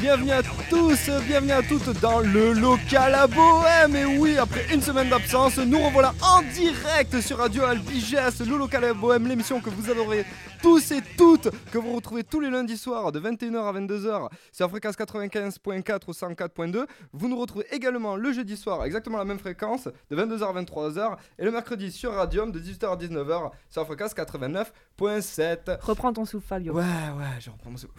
bienvenue à tous, bienvenue à toutes dans le local à Bohème. Et oui, après une semaine d'absence, nous revoilà en direct sur Radio Albiges, le local à Bohème, l'émission que vous adorez tous et toutes, que vous retrouvez tous les lundis soirs de 21h à 22h sur fréquence 95.4 ou 104.2. Vous nous retrouvez également le jeudi soir, exactement la même fréquence, de 22h à 23h, et le mercredi sur Radium de 18h à 19h sur fréquence 89.7. Reprends ton souffle, Fabio. Ouais, ouais, je reprends mon souffle.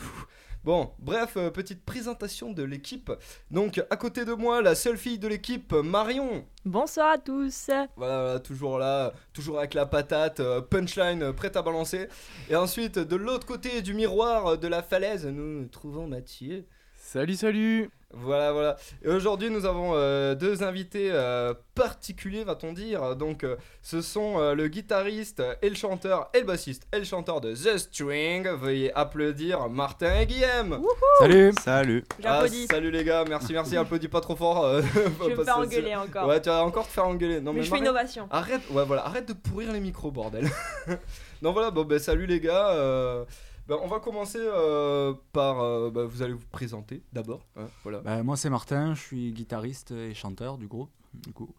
Bon, bref, euh, petite présentation de l'équipe. Donc, à côté de moi, la seule fille de l'équipe, Marion. Bonsoir à tous. Voilà, toujours là, toujours avec la patate, euh, punchline euh, prête à balancer. Et ensuite, de l'autre côté du miroir de la falaise, nous trouvons Mathieu. Salut, salut Voilà, voilà. Et aujourd'hui, nous avons euh, deux invités euh, particuliers, va-t-on dire. Donc, euh, ce sont euh, le guitariste et le chanteur et le bassiste et le chanteur de The String. Veuillez applaudir Martin et Guillaume. Salut Salut. Ah, J'applaudis. salut les gars, merci, merci. Applaudis pas trop fort. euh, je vais me faire engueuler encore. Ouais, tu vas encore te faire engueuler. Non, mais, je fais Marie- une ovation. Arrête, ouais, voilà, arrête de pourrir les micros, bordel. non, voilà, bon, ben, salut les gars. Ben, on va commencer euh, par. euh, ben, vous allez vous présenter d'abord. hein, voilà. Bah, Moi c'est Martin, je suis guitariste et chanteur du groupe. Du coup.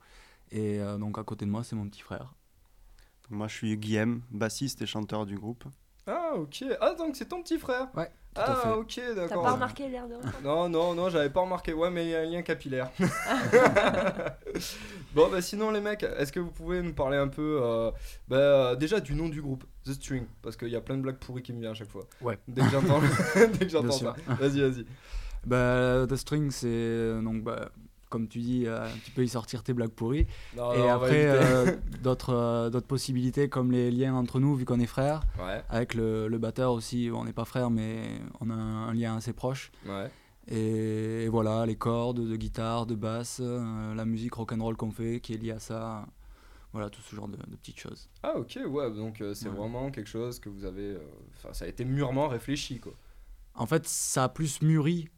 Et euh, donc à côté de moi c'est mon petit frère. Moi, je suis Guillaume, bassiste et chanteur du groupe. Ah, ok. Ah, donc c'est ton petit frère. Ouais, tout à Ah, fait. ok, T'as d'accord. pas remarqué l'air de Non, non, non, j'avais pas remarqué. Ouais, mais il y a un lien capillaire. bon, bah sinon, les mecs, est-ce que vous pouvez nous parler un peu euh, bah, déjà du nom du groupe, The String Parce qu'il y a plein de blagues pourries qui me viennent à chaque fois. Ouais. Dès que j'entends, dès que j'entends Bien ça. Vas-y, vas-y. Bah, The String c'est euh, donc bah, comme tu dis, euh, tu peux y sortir tes blagues pourries. Non, et non, après euh, d'autres euh, d'autres possibilités comme les liens entre nous vu qu'on est frères. Ouais, Avec le, le batteur aussi, on n'est pas frères mais on a un lien assez proche. ouais. Et, voilà, les cordes de guitare, de basse, euh, la musique rock'n'roll qu'on fait qui est liée à ça. Voilà, tout ce genre de, de petites choses. Ah, ok, ouais, donc euh, c'est Ouais. vraiment quelque chose que vous avez. euh, Enfin, ça a été mûrement réfléchi, quoi. En fait, ça a plus mûri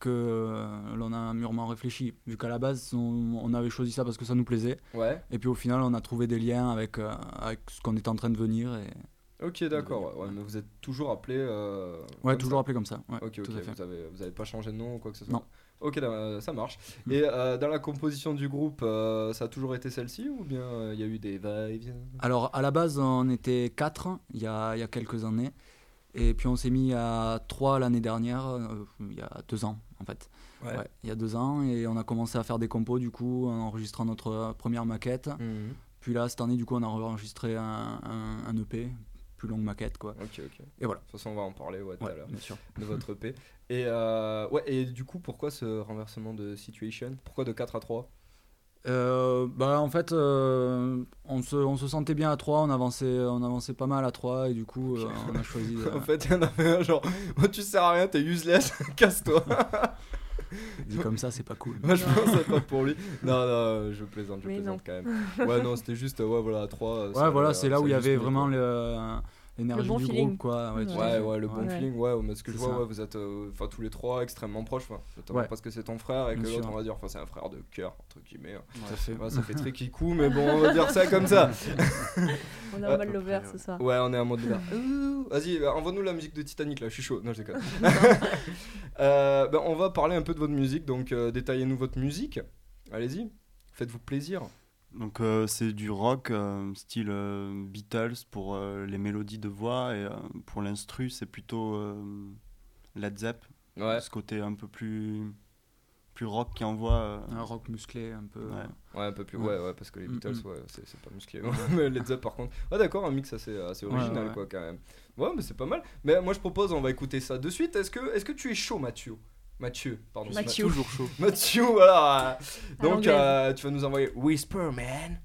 que l'on a mûrement réfléchi. Vu qu'à la base, on, on avait choisi ça parce que ça nous plaisait. Ouais, Et puis au final, on a trouvé des liens avec, avec ce qu'on était en train de venir. Et... ok, d'accord. Ouais, ouais, mais vous êtes toujours appelé. euh, Ouais, toujours ça appelé comme ça. Ouais, Ok, ok, vous avez, vous avez pas changé de nom ou quoi que ce soit Non. Ok, euh, ça marche. Mm. Et euh, dans la composition du groupe, euh, ça a toujours été celle-ci ou bien euh, il y a eu des va-et-vient Alors, à la base, on était quatre il y a, y a quelques années. Et puis on s'est mis à trois l'année dernière, euh, il y a deux ans en fait. Ouais. Ouais, il y a deux ans. Et on a commencé à faire des compos du coup, en enregistrant notre euh, première maquette. Mhm. Puis là, cette année, du coup, on a enregistré un, un, un EP, plus longue maquette quoi. Ok, ok. Et voilà. De toute façon, on va en parler ouais, tout Ouais, à l'heure bien sûr. de votre EP. Et, euh, ouais, et du coup, pourquoi ce renversement de situation? Pourquoi de 4 à 3 Euh, bah en fait euh, on, se, on se sentait bien à 3 on avançait, on avançait pas mal à 3 et du coup euh, on a choisi En fait, il y en avait un genre, oh, tu sers à rien, t'es useless, casse-toi. dit comme ça c'est pas cool Moi, je pense que c'est pas pour lui. Non, non, je plaisante, je Mais plaisante non. quand même. Ouais, non, c'était juste, ouais, voilà, 3. ouais voilà c'est là où il y avait vraiment le- l'énergie bon du feeling. groupe quoi ouais, Ouais, le bon Ouais. feeling, ouais, mais ce que je vois, ça. ouais, vous êtes euh, enfin tous les trois extrêmement proches, notamment parce que c'est ton frère et que l'autre, on va dire, enfin, c'est un frère de cœur, entre guillemets. hein. tout à fait Ouais, ça fait très kikou, mais bon, on va dire ça comme ça. On est en mode lover ce soir. Ouais, on est en mode. Ouh, Vas-y, bah, envoie-nous la musique de Titanic là, je suis chaud. Non, je déconne. Euh, bah, on va parler un peu de votre musique, donc euh, détaillez-nous votre musique. Allez-y, faites-vous plaisir. Donc, euh, c'est du rock, euh, style euh, Beatles pour euh, les mélodies de voix. Et euh, pour l'instru, c'est plutôt euh, Led Zepp. Ouais, Ce côté un peu plus, plus rock qui envoie. euh, un rock musclé un peu Ouais. ouais, un peu plus. Ouais. Ouais, ouais, parce que les Mm, Beatles, mm. ouais, c'est pas musclé. mais Led Zepp, par contre. Ouais, d'accord, un mix assez, assez original, ouais. quoi, quand même. Ouais, mais c'est pas mal. Mais moi, je propose, on va écouter ça de suite. Est-ce que, est que tu es chaud, Mathieu? Mathieu, pardon. Mathieu. Toujours chaud. Mathieu, voilà. Donc, euh, tu vas nous envoyer Whisper Man.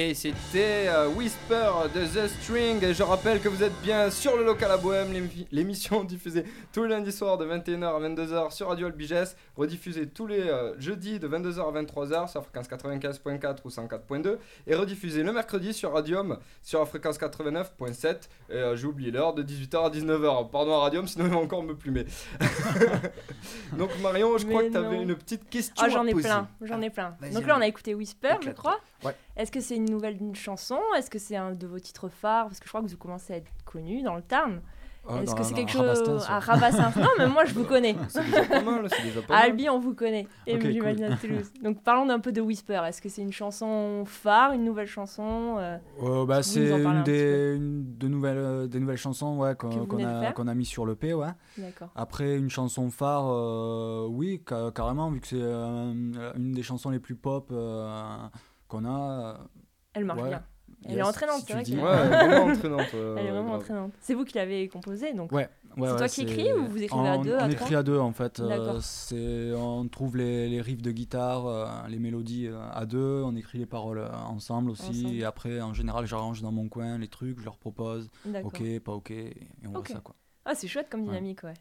Et c'était euh, Whisper de The String. Et je rappelle que vous êtes bien sur le local à Bohème, l'émi- l'émission diffusée tous les lundis soirs de 21h à 22h sur Radio Albiges, rediffusée tous les euh, jeudis de 22h à 23h sur fréquence 95.4 ou 104.2 et rediffusée le mercredi sur Radium sur la fréquence 89.7. Et euh, j'ai oublié l'heure de 18h à 19h. Pardon à Radium, sinon il va encore me plumer. Donc Marion, je crois Mais que tu avais une petite question Ah, j'en ai plein, j'en ai plein. Donc là, on a écouté Whisper, je crois. Ouais. Est-ce que c'est une nouvelle une chanson? Est-ce que c'est un de vos titres phares? Parce que je crois que vous commencez à être connu dans le Tarn. Ah, Est-ce que c'est quelque chose à Rabastens Non, mais moi, je vous connais. C'est déjà pas mal, c'est déjà pas À. Albi, on vous connaît. Et j'imagine à Toulouse. Donc parlons d'un peu de Whisper. Est-ce que c'est une chanson phare, une nouvelle chanson euh, Euh, bah, c'est une un des, une de nouvelles, euh, des nouvelles chansons ouais, qu'on a, qu'on a mis sur le P. Ouais. Après, une chanson phare, euh, oui, ca- carrément, vu que c'est euh, une des chansons les plus pop qu'on a. Elle marche Ouais. bien. Elle Yes, est entraînante, si c'est tu vrai le qu'elle dis. Ouais, elle est vraiment entraînante. euh, elle est vraiment grave. entraînante. C'est vous qui l'avez composée, donc Ouais, ouais, C'est ouais, toi qui écris ou vous écrivez à deux, On à écrit à deux en fait. euh, D'accord. c'est, on trouve les, les riffs de guitare, euh, les mélodies euh, à deux, on écrit les paroles euh, ensemble aussi. Ensemble. Et après, en général, j'arrange dans mon coin les trucs, je leur propose, d'accord. ok, pas ok, et on Ok. voit ça quoi. Ah, c'est chouette comme dynamique, ouais.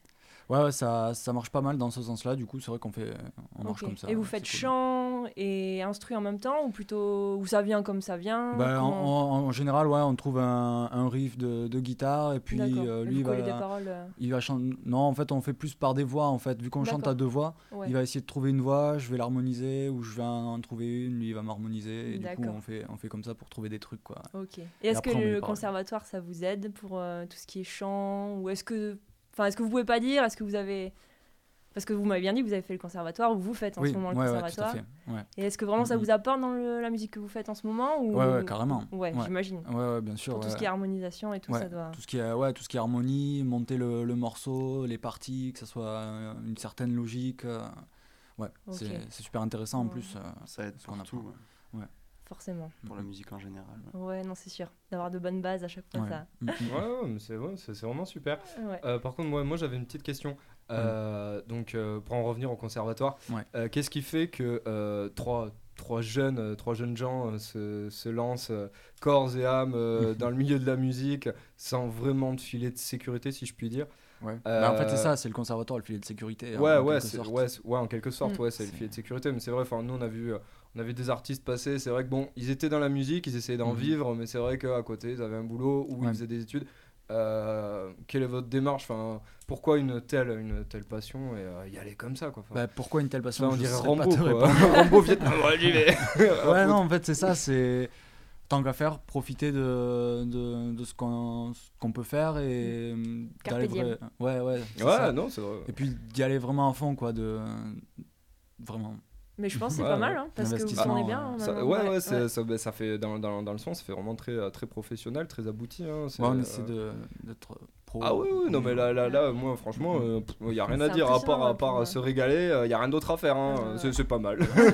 Ouais, ouais, ça, ça marche pas mal dans ce sens-là, du coup, c'est vrai qu'on fait, on marche comme ça. Et vous faites cool. chant et instru en même temps ou plutôt ou ça vient comme ça vient Bah, en, général, ouais, on trouve un, un riff de, de guitare et puis euh, lui, il collez des va, paroles. euh, il va chanter. Non, en fait, on fait plus par des voix en fait. Vu qu'on chante à deux voix, ouais. il va essayer de trouver une voix, je vais l'harmoniser ou je vais en, trouver une, lui il va m'harmoniser et du coup on fait, on fait comme ça pour trouver des trucs quoi. Ok. Et est-ce que le conservatoire ça vous aide pour euh, tout ce qui est chant ou est-ce que enfin est-ce que vous pouvez pas dire est-ce que vous avez parce que vous m'avez bien dit que vous avez fait le conservatoire ou vous faites en oui, ce moment le ouais, ouais, tout à conservatoire fait. Ouais, et est-ce que vraiment ça vous apporte dans le- la musique que vous faites en ce moment ou ouais, ouais, carrément. ouais, Ouais. j'imagine Ouais, ouais, bien sûr. pour tout ce qui est harmonisation et tout Ouais, ça doit tout ce qui est, ouais, tout ce qui est harmonie, monter le, le morceau, les parties, que ça soit euh, une certaine logique. euh, ouais, c'est super intéressant en Ouais. plus. euh, Ça aide Ce qu'on pour tout, ouais, forcément pour la musique en général. ouais. ouais non c'est sûr d'avoir de bonnes bases à chaque fois ouais. ça Mm, mm. Ouais, c'est ouais, vraiment super. ouais Euh, par contre, moi, moi j'avais une petite question. Euh, Donc, euh, pour en revenir au conservatoire, Ouais. euh, qu'est-ce qui fait que euh, trois, trois, jeunes, trois jeunes gens euh, se, se lancent euh, corps et âme euh, dans le milieu de la musique sans vraiment de filet de sécurité, si je puis dire? Ouais. Euh, Bah, en fait, c'est ça, c'est le conservatoire, le filet de sécurité. Ouais, en ouais, quelque c'est- sorte. ouais, c'est- ouais, en quelque sorte, Mm. ouais, c'est le filet de sécurité. Mais c'est vrai, enfin, nous, on a vu, on a vu des artistes passer. C'est vrai que bon, ils étaient dans la musique, ils essayaient d'en Mhm. vivre, mais c'est vrai qu'à côté, ils avaient un boulot ou ils faisaient des études. Euh, quelle est votre démarche? Enfin, pourquoi une telle, une telle passion et euh, y aller comme ça, quoi? Enfin, Bah, pourquoi une telle passion? on dirait Rambo, quoi. Rambo Vietnam, ouais, j'y vais. ouais, non, en fait, c'est ça, c'est tant qu'à faire, profiter de, de, de ce qu'on ce qu'on peut faire et euh, Carpe d'aller Ouais, ouais. c'est Ouais, ça. non, c'est vrai. Et puis d'y aller vraiment à fond, quoi, de vraiment. Mais je pense que c'est Ouais, pas ouais. mal hein, parce que vous Investissement, tournez bien euh, hein, Ça- ouais, Ça, bah, ça fait dans, dans, dans le son, ça fait vraiment très, euh, très professionnel, très abouti. Hein, c'est, Ouais, on euh, essaie de d'être pro. Ah oui, oui, non, mais là, là, là moi, franchement, il n'y a rien à dire à part, à part euh, euh, se régaler, il n'y a rien d'autre à faire. Hein. Ouais. C'est, c'est pas mal. c'est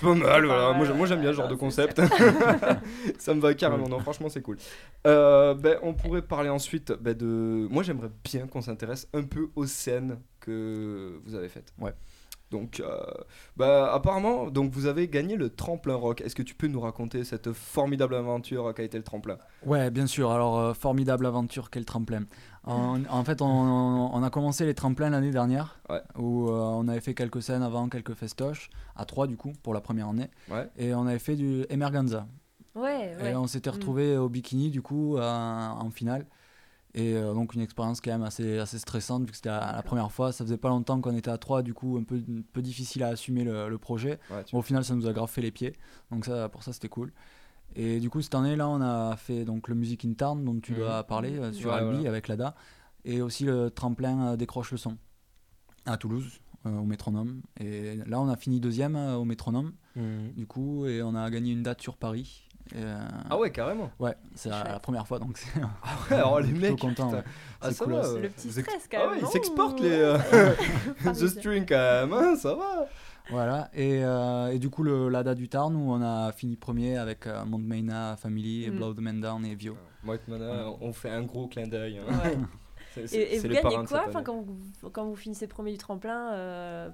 pas mal, voilà. Moi, j'aime- moi, j'aime bien ce genre de concept. ça me va carrément, non, franchement, c'est cool. Euh, ben, on pourrait parler ensuite ben, de. Moi, j'aimerais bien qu'on s'intéresse un peu aux scènes que vous avez faites. Ouais. Donc, euh, bah, apparemment, donc vous avez gagné le tremplin rock. Est-ce que tu peux nous raconter cette formidable aventure qu'a été le tremplin? Ouais, bien sûr. Alors, euh, formidable aventure, quel tremplin? En, en fait, on, on a commencé les tremplins l'année dernière, Ouais. où euh, on avait fait quelques scènes avant, quelques festoches, à trois du coup, pour la première année. Ouais. Et on avait fait du Emerganza. ouais ouais Et on s'était Mm. retrouvés au bikini, du coup, en finale. Et euh, donc, une expérience quand même assez, assez stressante, vu que c'était la, première fois. Ça faisait pas longtemps qu'on était à trois, du coup, un peu, un peu difficile à assumer le, le projet. Ouais, tu- Bon, au final, ça nous a grave fait les pieds. Donc, ça, pour ça, c'était cool. Et du coup, cette année-là, on a fait donc, le Music in Tarn, dont tu Mhm. dois parler, euh, sur Ouais, Albi, voilà. avec l'ADA. Et aussi le tremplin euh, Décroche le son, à Toulouse, euh, au métronome. Et là, on a fini deuxième euh, au métronome, du coup, et on a gagné une date sur Paris. Euh, Ah ouais, carrément. Ouais, c'est la, la première fois, donc c'est Ouais, alors les plutôt mecs, content. ouais. Ah, C'est ça cool, va. ouais. euh, le petit stress quand Ah même ouais, ils s'exportent Ou- les euh, The. String quand même, hein, ça va. Voilà, et, euh, et du coup, le l'ADA du Tarn, où on a fini premier avec euh, Montmaina Family, Mm. Blow the Man Down et Vio. Moi et Mana, on fait un gros clin d'œil. hein. Ouais. C'est- c'est- Et, et vous les gagnez quoi enfin, quand, vous, quand vous finissez premier du tremplin euh,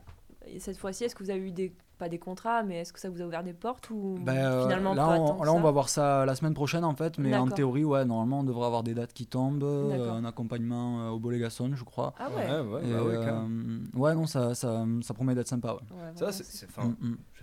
et cette fois-ci Est-ce que vous avez eu des pas des contrats, mais est-ce que ça vous a ouvert des portes ou Ben, euh, finalement là, pas on, tant que là, on va voir ça la semaine prochaine en fait, mais en théorie, ouais, normalement, on devrait avoir des dates qui tombent, euh, un accompagnement euh, au Bolégason, je crois. Ah ouais. Ouais, ouais, bah ouais, euh, ouais, non, ça, ça, ça promet d'être sympa. Ouais. Ouais, Ça, c'est-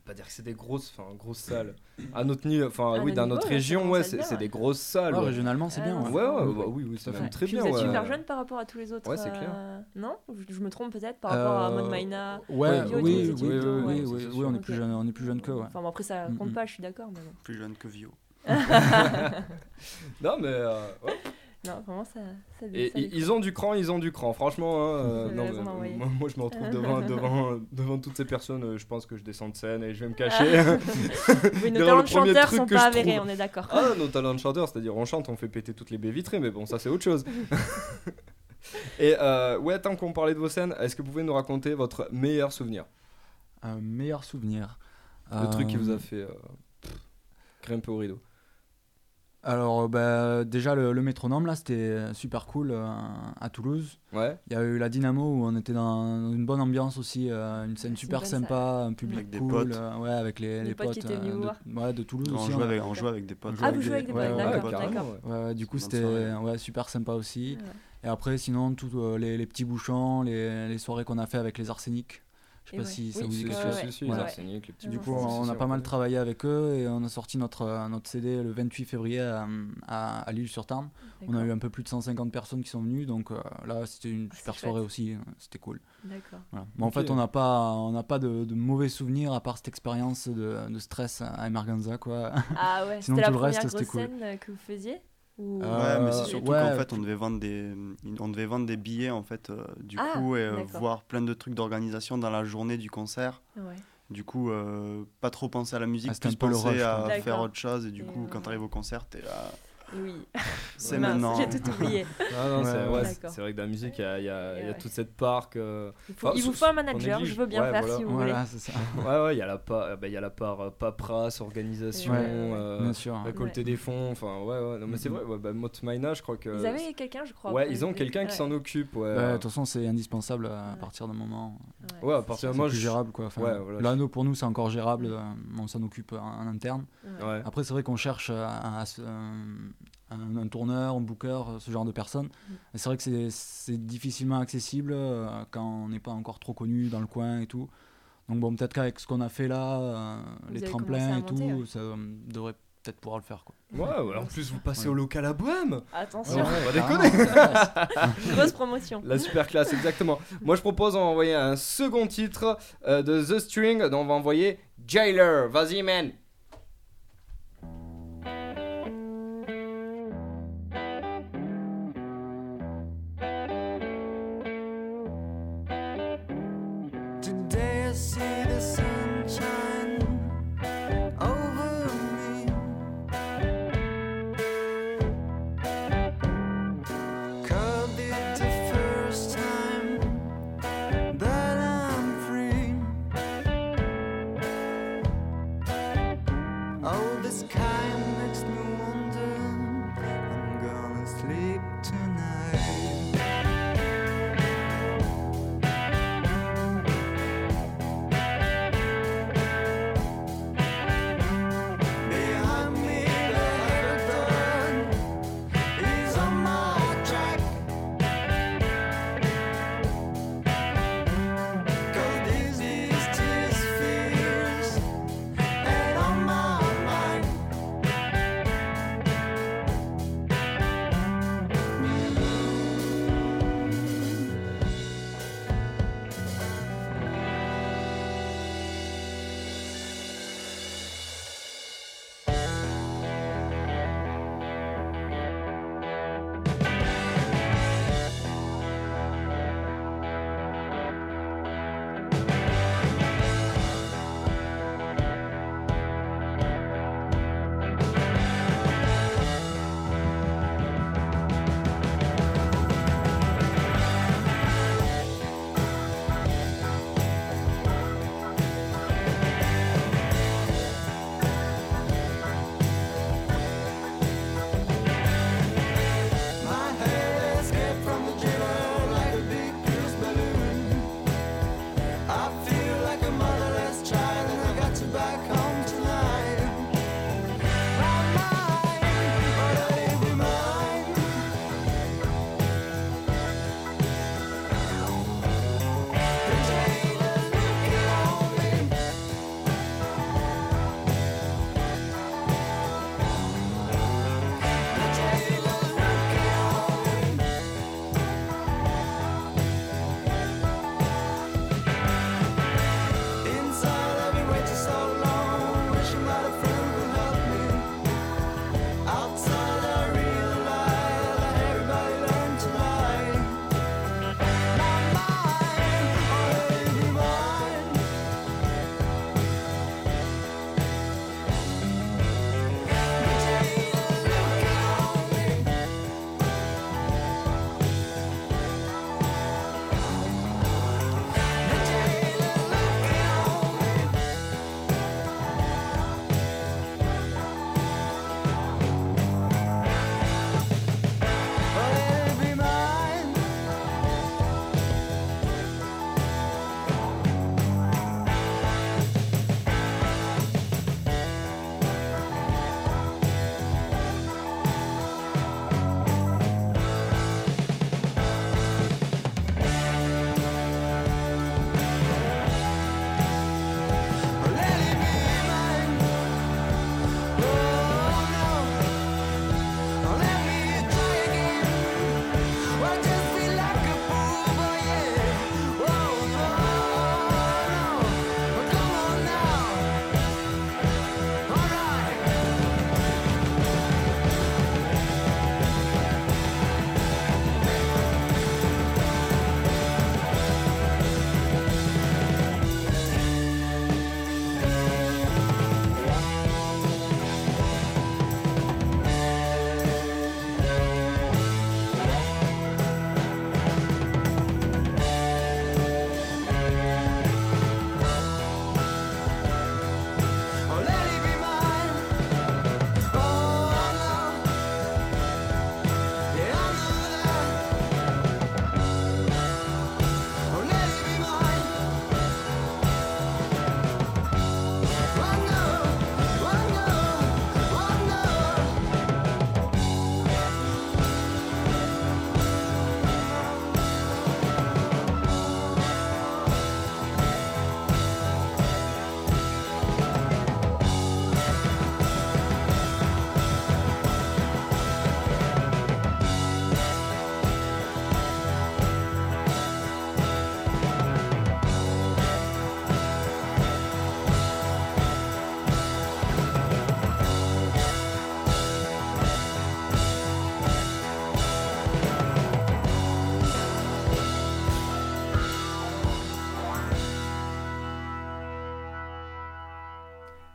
pas dire que c'est des grosses, enfin, grosses salles. Ah, à notre niveau, enfin, oui, d'un autre région, ouais, c'est des grosses salles. Régionalement, c'est bien. Ah, ouais, bah oui, oui, ça fait très bien. Vous êtes super jeune par rapport à tous les autres. Ouais, c'est clair. Euh, non? Je me trompe peut-être par rapport à euh, Mode Maina. Ouais, oui, oui, oui, oui, on est plus jeune, on est plus jeune que. Enfin, après ça compte pas, je suis d'accord. Plus jeune que Vio. non mais. Euh, non, vraiment ça. ça Et ça ils- ont du cran, ils ont du cran. Franchement, hein, euh, non, raison mais, moi, moi, je me retrouve devant, devant, devant toutes ces personnes. euh, Je pense que je descends de scène et je vais me cacher. Oui, nos talents de chanteurs sont pas avérés, on est d'accord. ah, nos talents de chanteur, c'est-à-dire on chante, on fait péter toutes les baies vitrées, mais bon, ça c'est autre chose. et euh, ouais, tant qu'on parlait de vos scènes, est-ce que vous pouvez nous raconter votre meilleur souvenir? Un meilleur souvenir. Le truc qui vous a fait euh, pff, grimper au rideau. Alors, bah, déjà, le, le métronome, là, c'était super cool euh, à Toulouse. Ouais. Il y a eu la Dynamo où on était dans une bonne ambiance aussi, euh, une scène super une sympa, un public Avec des cool, potes. euh, ouais, avec les, Les les potes euh, de, ouais, de Toulouse On aussi. jouait on- avec, on jouait avec des potes. on Ah, jouait vous jouez avec des ouais, potes, ouais, d'accord, d'accord. ouais. Ouais, du coup, c'était ouais, super sympa aussi. Ouais. Et après, sinon, tous euh, les, les petits bouchons, les, les soirées qu'on a fait avec les arséniques. Je sais Et pas ouais. si ça Oui, vous dit quelque chose. si, Du coup, on a pas mal travaillé avec eux et on a sorti notre, notre CD le 28 février à, à, à Lille-sur-Tarn. On a eu un peu plus de 150 personnes qui sont venues, donc euh, là c'était une Ah, super chouette. soirée aussi, euh, c'était cool. D'accord. Voilà. En fait, on n'a pas, on n'a pas de, de mauvais souvenirs à part cette expérience de, de stress à Emerganza, quoi. Ah ouais, Sinon, c'était la tout le première reste, c'était grosse cool. scène euh, que vous faisiez? Ou- Ouais, mais c'est Euh, surtout ouais, qu'en fait, on devait vendre des, on devait vendre des billets en fait, euh, du Ah, coup, et euh, voir plein de trucs d'organisation dans la journée du concert. Ouais. Du coup, euh, pas trop penser à la musique, Ah, plus un peu le penser rush, à faire autre chose. Et du Et coup, euh, quand t'arrives au concert, t'es là. Oui. C'est maintenant. J'ai tout oublié. Ah non, c'est Ouais, ouais, d'accord. c'est vrai que dans la musique, il y a, il y a- il y a Ouais. toute cette part que. Il, faut- Enfin, il vous faut un manager, je veux bien Ouais, faire voilà. si vous Voilà, c'est ça. Ouais, ouais, il y a la part, bah, il y a la part euh, paperasse, organisation, Ouais. euh, Bien sûr. récolter des fonds. Enfin, ouais, ouais. Non, mais c'est Mhm. vrai, ouais, bah, Motmaina, je crois que. voulez. Ils avaient quelqu'un, je crois. Ouais, ils ont quelqu'un qui s'en occupe, ouais. Ouais, de toute façon, c'est indispensable à partir d'un moment. Ouais. À partir C'est du moment plus je- gérable, quoi. Nous, pour nous, c'est encore gérable. euh, on s'en occupe en, interne. Après, c'est vrai qu'on cherche à, à se- un, un tourneur, un booker, ce genre de personnes. Mm. Et C'est vrai que c'est- difficilement accessible euh, quand on n'est pas encore trop connu dans le coin et tout. Donc bon, peut-être qu'avec ce qu'on a fait là, euh, les tremplins et tout, ouais. ça euh, devrait peut-être pouvoir le faire. Quoi. Ouais, ouais, en plus, vous passez Ouais. au local à Bohème. Attention, Ouais, on va déconner. grosse promotion. La super classe, exactement. Moi, je propose, on va envoyer un second titre euh, de The String. Donc, on va envoyer Jailer. Vas-y, man.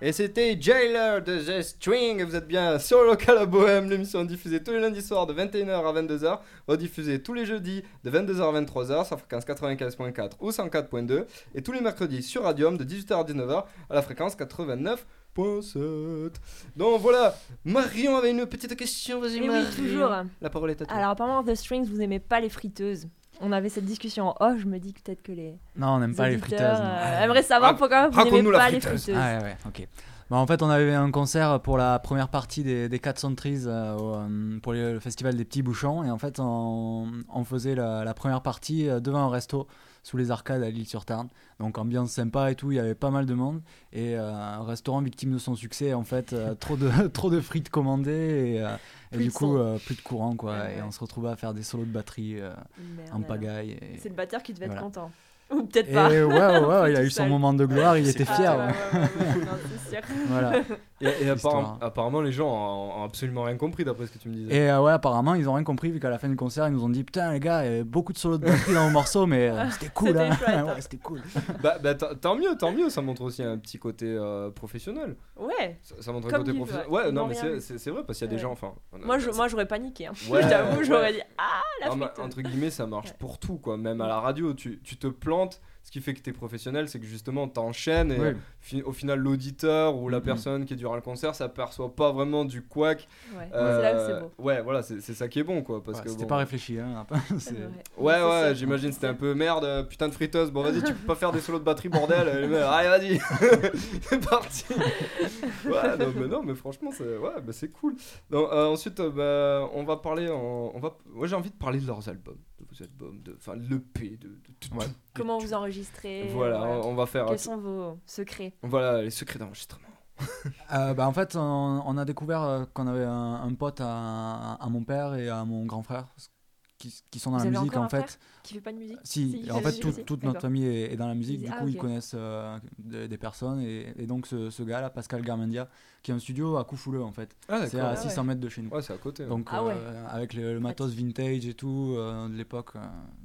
Et c'était Jailer de The String. Et vous êtes bien sur local à Bohème, l'émission diffusée tous les lundis soirs de 21h à 22h, rediffusée tous les jeudis de 22h à 23h sur fréquence 95.4 ou 104.2 et tous les mercredis sur Radium de 18h à 19h à la fréquence 89.7. Donc voilà, Marion avait une petite question. Vas-y, oui, Marion. toujours. La parole est à toi. Alors, apparemment, The Strings, vous aimez pas les friteuses. On avait cette discussion en off, je me dis que peut-être que les Non, on n'aime pas les friteuses. euh, aimeraient savoir Rac- pourquoi vous n'aimez pas les friteuse. friteuses. Ah ouais, ouais, ok. Bah, en fait, on avait un concert pour la première partie des, des 400 Trees euh, au, euh, pour les- le festival des petits bouchons. Et en fait, on, on faisait la, la première partie euh, devant un resto sous les arcades à l'île-sur-Tarn. Donc, ambiance sympa et tout, il y avait pas mal de monde. Et euh, un restaurant victime de son succès, en fait, euh, trop, de, trop de frites commandées et, euh, et du coup, euh, plus de courant, quoi. Ouais, Et on se retrouvait à faire des solos de batterie euh, en pagaille. Et, C'est le batteur qui devait être Voilà. content. Ou peut-être pas. ouais, ouais, ouais, il a eu son moment de gloire, il était Ah, fier. ouais. non. Voilà. Et, et apparemment, les gens ont, ont absolument rien compris d'après ce que tu me disais. Et euh, ouais, apparemment, ils ont rien compris vu qu'à la fin du concert, ils nous ont dit Putain, les gars, il y avait beaucoup de solos de batterie dans vos morceaux, mais euh, c'était cool, C'était hein. ouais, c'était cool. Bah, bah, tant mieux, tant mieux, ça montre aussi un petit côté euh, professionnel. Ouais. Ça, ça montre un côté professionnel. ouais, non, mais c'est- vrai parce qu'il y a des gens, enfin. Moi, j'aurais paniqué. Hein. Je t'avoue, j'aurais dit Ah, la Ah, entre guillemets, ça marche pour tout, quoi. Même à la radio, tu, tu te plantes. Ce qui fait que t'es professionnel, c'est que justement t'enchaînes et Ouais. Fi- au final l'auditeur ou la Mhm. personne qui est durant le concert s'aperçoit pas vraiment du couac. Ouais, Euh, là que beau. Ouais, voilà, c'est ça qui est bon, quoi. Parce Ouais, que C'était bon- pas réfléchi, hein. c'est- Ouais, Ouais, ouais, j'imagine c'était un peu merde, euh, putain de friteuse. Bon, vas-y, tu peux pas faire des solos de batterie, bordel. Allez, vas-y, c'est parti. Ouais, non, mais non, mais franchement, c'est ouais, bah, c'est cool. Donc, euh, ensuite, euh, bah, on va parler. En, on va, moi, j'ai envie de parler de leurs albums, de vos albums, de, enfin, l'EP, de, de, tout- Ouais. Comment vous enregistrez Voilà, voilà. on va faire. Quels sont vos secrets? Voilà, les secrets d'enregistrement. Euh, bah, en fait, on, on a découvert euh, qu'on avait un, un pote à, à mon père et à mon grand frère qui, qui sont dans Vous la avez musique en un frère fait. Qui fait pas de musique Si, en fait tout- toute notre famille est, est dans la musique, Ils- du ah, coup, ils ok. connaissent euh, des, des personnes. Et, et donc, ce, ce gars-là, Pascal Garmendia, qui a un studio à Coufouleux en fait. Ah, C'est à Ah ouais. 600 mètres de chez nous. Ouais, c'est à côté. ouais. Donc, Ah ouais. euh, avec le, le matos vintage et tout euh, de l'époque, euh,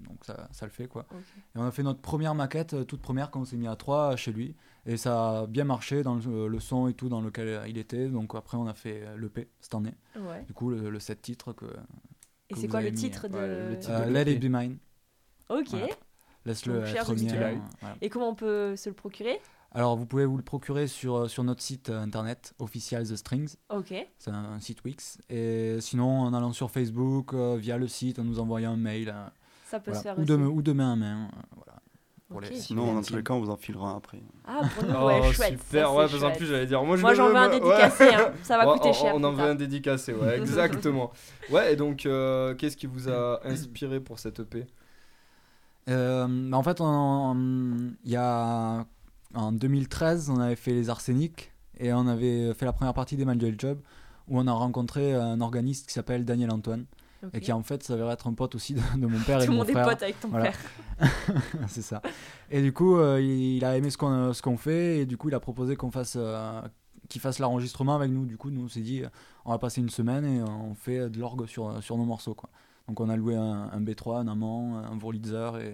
donc ça, ça le fait quoi. Ok. Et on a fait notre première maquette, toute première, quand on s'est mis à trois chez lui. Et ça a bien marché dans le, le son et tout dans lequel il était. Donc après, on a fait l'EP cette année. Ouais. Du coup, le, le 7 titres que. Et c'est quoi le titre de. ouais, le titre euh, de Let. It Be Mine. Ok. Voilà. Laisse-le être mien. voilà. Et comment on peut se le procurer? Alors, vous pouvez vous le procurer sur, sur notre site internet officiel The Strings. Ok. C'est un, un site Wix. Et sinon, en allant sur Facebook, euh, via le site, en nous envoyant un mail. euh, Ça peut voilà. se faire ou, aussi. de, ou de main à main. euh, voilà. Pour Ok. les- Sinon, dans tous les cas, on vous en filera un après. Ah, pour nous, Oh, ouais, chouette. super, ça, ouais, c'est parce qu'en chouette. plus, j'allais dire, moi, je Moi, le j'en veux un ouais. dédicacé, hein. ça va Ouais, coûter on- cher. On en veut un dédicacé, ouais, exactement. Ouais, et donc, euh, qu'est-ce qui vous a inspiré pour cette EP Euh, bah, en fait, il y a en 2013, on avait fait les Arséniques et on avait fait la première partie d'Emmanuel Job où on a rencontré un organiste qui s'appelle Daniel Antoine Et qui en fait s'avérait être un pote aussi de, de mon père et Tout le mon monde est frère. pote avec ton Voilà. père. c'est ça. Et du coup, euh, il, il a aimé ce qu'on ce qu'on fait et du coup, il a proposé qu'on fasse euh, qu'il fasse l'enregistrement avec nous. Du coup, nous on s'est dit, euh, on va passer une semaine et on fait de l'orgue sur sur nos morceaux quoi. Donc on a loué un, un B3, un amant, un Wurlitzer et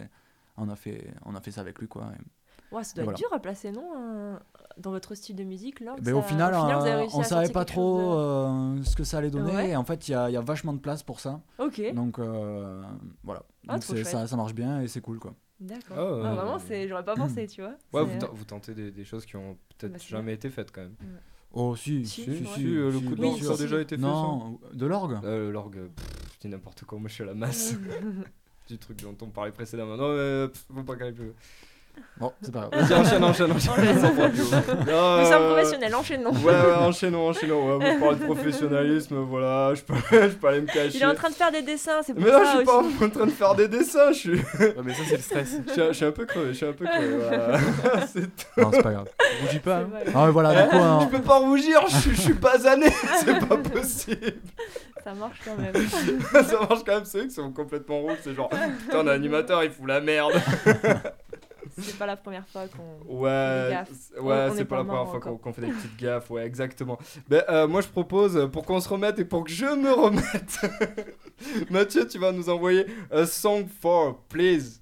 on a fait on a fait ça avec lui quoi. Et- Ouais, ça doit Voilà. être dur à placer, non Dans votre style de musique, là Ben, au final, vous avez euh, réussi on à savait pas trop euh, ce que ça allait donner. Ouais. Et en fait, il y a, il y a vachement de place pour ça. Ok, Donc euh, voilà. Ah, Donc c'est- ça, ça marche bien et c'est cool quoi. d'accord. Ouais. Ah, vraiment, c'est... j'aurais pas pensé, tu vois. Ouais, C'est- vous, vous tentez des, des choses qui ont peut-être Bah, c'est jamais été faites quand même. Oh si, Si, si, ouais. Si, euh, le coup de l'orgue, ça a déjà été fait. Non, de l'orgue. ça L'orgue, dis n'importe quoi, moi je suis à la masse. du truc dont on parlait précédemment. Non, mais faut pas caler plus. Bon, c'est pas grave. Vas-y, enchaîne, enchaîne, enchaîne. Nous euh, sommes professionnels, enchaînons. Ouais, ouais, enchaînons, enchaînons. Ouais, vous parlez de professionnalisme, voilà, je peux, je peux aller me cacher. Il est en train de faire des dessins, c'est pour Mais non, je ça suis pas aussi. en train de faire des dessins, je suis, Ouais, mais ça, c'est le stress. je suis, je suis un peu crevé, je suis un peu crevé. Voilà. C'est tout. Non, c'est pas grave. Bougie pas. hein. Ah ouais, voilà, du coup, Je on- peux pas rougir, je, suis- je suis basané, c'est pas possible. Ça marche quand même. Ça marche quand même, c'est eux qui sont complètement rouges, c'est genre, putain, l'animateur il fout la merde. C'est pas la première fois qu'on. Ouais, ouais, c'est est pas pas la première fois qu'on fait des petites gaffes, ouais, exactement. Ben, euh, moi je propose, pour qu'on se remette et pour que je me remette, Mathieu, tu vas nous envoyer a song for, please.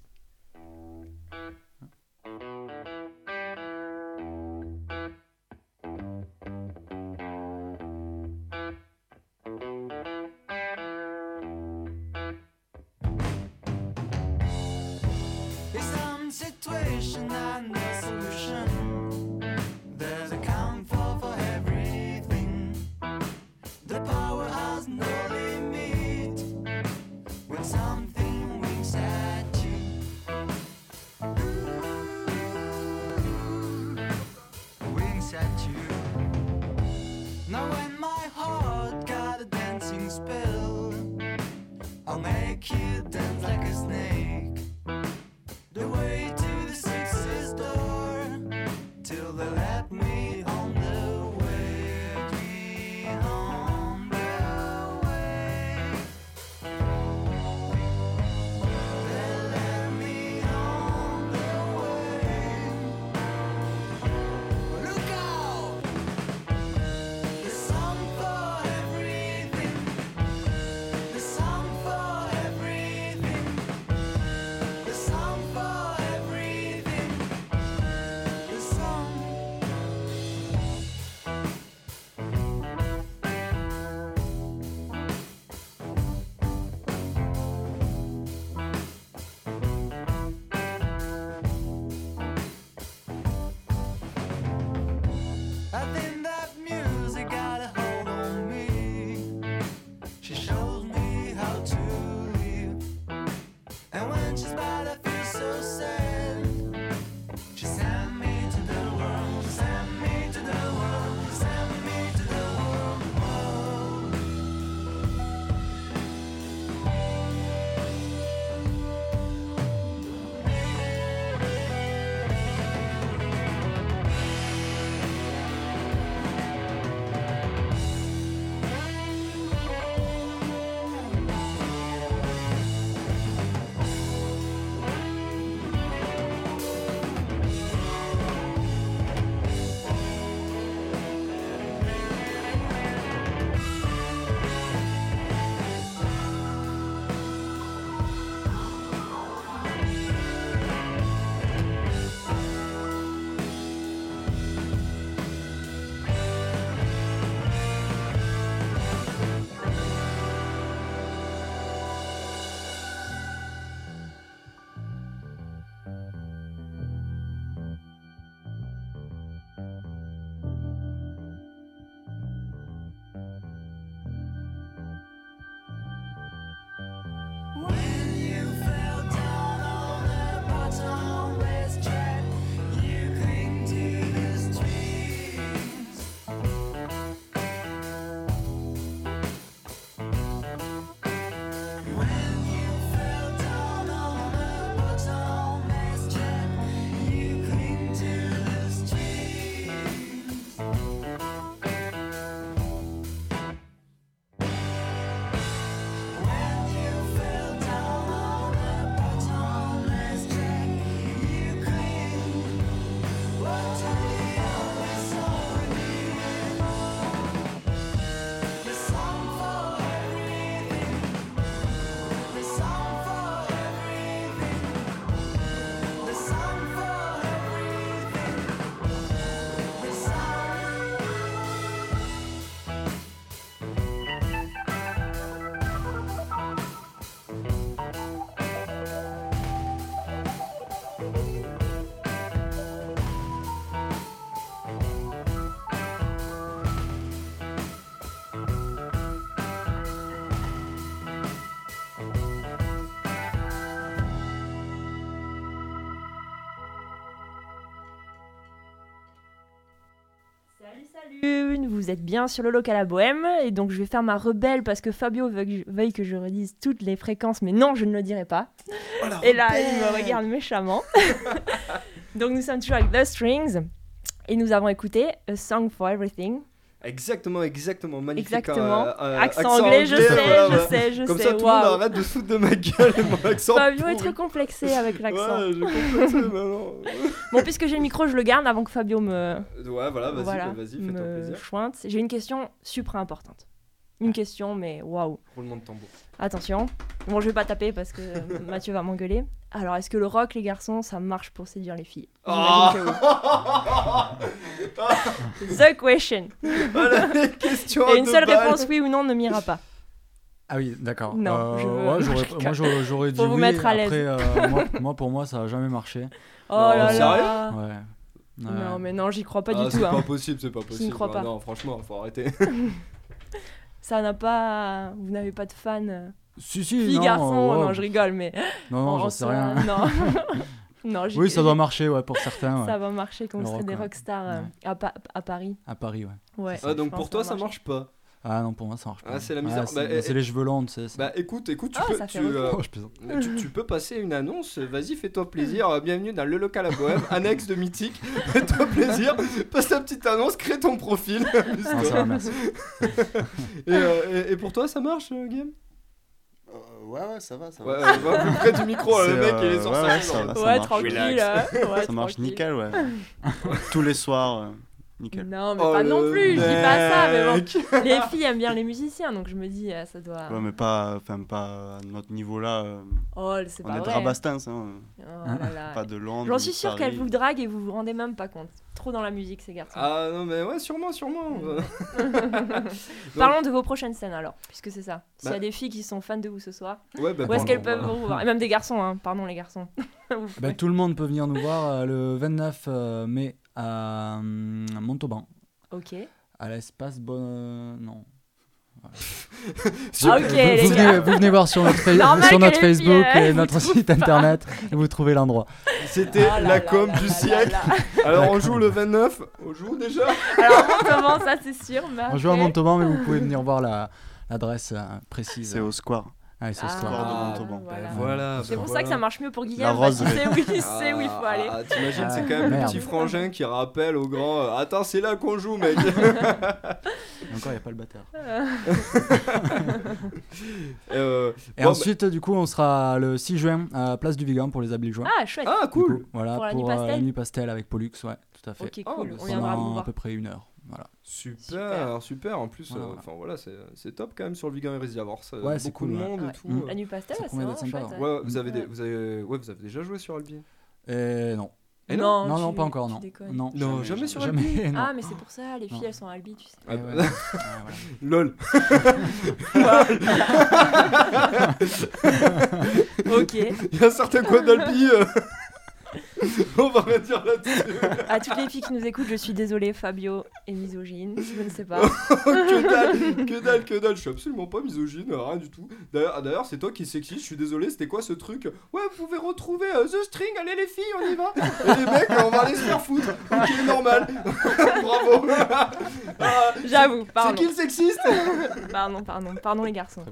Vous êtes bien sur le local à Bohème et donc je vais faire ma rebelle parce que Fabio veuille que je redise toutes les fréquences, mais non, je ne le dirai pas. et là, il me regarde méchamment. donc nous sommes toujours avec The Strings et nous avons écouté A Song for Everything. Exactement, exactement, magnifique. Exactement. euh, euh, accent, anglais, je sais, voilà, je voilà. sais, je Comme sais. ça, tout le monde arrête de se foutre de ma gueule et mon accent. Fabio est très complexé avec l'accent. Ouais, complexé maintenant. Bon, puisque j'ai le micro, je le garde avant que Fabio me, Ouais, voilà, vas-y, bah, vas-y, fais-toi plaisir. J'ai une question super importante. Une question, mais waouh. Roulement de tambour. Attention. Bon, je vais pas taper parce que Mathieu va m'engueuler. Alors, est-ce que le rock, les garçons, ça marche pour séduire les filles? Ah. Oui. The question. Voilà, les questions Et à une seule balles. réponse oui ou non ne m'ira pas. Ah oui, d'accord. Non, Euh, je veux- ouais, moi, j'aurais j'aurais dit Pour vous oui. mettre à l'aise. Après, euh, moi, moi, pour moi, ça a jamais marché. Oh Non, là sérieux là. Ouais. Ouais. Non, mais non, j'y crois pas Ah, du c'est tout. hein. pas possible, c'est pas possible. crois Ah, pas. Non, franchement, faut arrêter. Ça n'a pas. Vous n'avez pas de fan euh, Si, si, fille non, garçon. euh, ouais. Non, je rigole, mais. Non, non, en j'en sais rien. Non. non j'y- Oui, ça doit marcher, ouais, pour certains. Ça va marcher comme Le serait rock, des rockstars euh, Ouais. à, Pa- à Paris. À Paris, ouais. Ouais. Ah, donc pour toi, ça marche pas. Ah non, pour moi, ça marche pas. Ah, c'est la misère. c'est Bah, bah, c'est eh, les cheveux longs, tu sais. ça. Bah écoute, écoute, tu Ah, peux, tu, euh, Oh, tu, tu peux passer une annonce. Vas-y, fais-toi plaisir. Euh, Bienvenue dans le local à Bohème, annexe de Mythique. Fais-toi plaisir. Passe ta petite annonce, crée ton profil. amuse-toi. Non, ça va, merci. et, euh, et- et pour toi, ça marche, euh, Game Euh, ouais, ouais, ça va, ça Ouais, va. ouais, va plus près du micro, le mec, il est euh, sur ouais, ouais, ça va, ça tranquille. Euh, ouais, Ça marche tranquille. nickel, ouais. Tous les soirs, euh, nickel. Non, mais Oh, pas non plus, je dis pas ça, mais bon. Les filles aiment bien les musiciens, donc je me dis, euh, ça doit. Ouais, mais pas, enfin, pas à notre niveau-là. euh, Oh, c'est on pas est de vrai. Rabastens, hein, Oh là là. pas de Londres. J'en suis sûre qu'elle Paris. vous drague et vous vous rendez même pas compte. Trop dans la musique, ces garçons. Ah non, mais ouais, sûrement, sûrement. Parlons de vos prochaines scènes alors, puisque c'est ça. S'il y Bah. a des filles qui sont fans de vous ce soir, Ouais, bah, où est-ce qu'elles peuvent bah. vous voir Et même des garçons, hein. pardon les garçons. Bah, tout le monde peut venir nous voir euh, le 29 euh, mai à hum, Montauban, Ok. à l'espace Bon. Non. Sur- Ah, ok, vous, les vous gars. venez, vous venez voir sur notre, sur notre filles, Facebook euh, et notre site pas. internet et vous trouvez l'endroit. C'était Oh la com là du là siècle. là là. Alors, on joue le 29. On joue déjà Alors Montauban, ça c'est sûr. Mais On joue à Montauban, mais vous pouvez venir voir la- l'adresse euh, précise. C'est au square. Ah, c'est Ah, de Montauban. voilà. Voilà. C'est bah pour ça que ça marche mieux pour La Guillaume, parce qu'il roseraie. sait où il sait où il faut aller. Ah, T'imagines, c'est quand même le petit frangin qui rappelle au grand euh, Attends, c'est là qu'on joue, mec Et encore, il n'y a pas le batteur. Euh, Et bon, ensuite, du coup, on sera le 6 juin à Place du Vigan pour les habits joints. Ah, chouette. Ah, cool coup, voilà, Pour pour, la nuit euh, pastel la nuit pastel avec Pollux, ouais, tout à fait. Ok, cool. bah, On viendra vous Pendant à peu près une heure. Super, Super. super. En plus, Voilà, euh, voilà. enfin voilà, c'est c'est top quand même sur le d'avoir ça. Ouais, c'est beaucoup cool, de monde Ouais. et tout. Euh. La nuit pastel, c'est vraiment sympa, chouette. Ouais, ouais, vous avez, des, vous, avez, ouais, vous avez déjà joué sur Albi? Et non. Et non, Non, pas encore, non. Non, Non, jamais sur jamais. non. Ah, mais c'est pour ça, les filles Non. elles sont albi, tu sais. Ah, bah, voilà. Lol. Ok. Il y a certains coins d'Albi. euh, On va rien dire là-dessus. À toutes les filles qui nous écoutent, je suis désolée, Fabio est misogyne. Je ne sais pas. que dalle, que dalle, que dalle. Je suis absolument pas misogyne, rien du tout. D'ailleurs, d'ailleurs, c'est toi qui es sexiste. Je suis désolé. C'était quoi ce truc? Ouais, vous pouvez retrouver euh, The String. Allez les filles, on y va. Et les mecs, on va aller se faire foutre. Ok, normal. Bravo. Ah, J'avoue, c'est pardon. qui le sexiste? Pardon, pardon, pardon les garçons.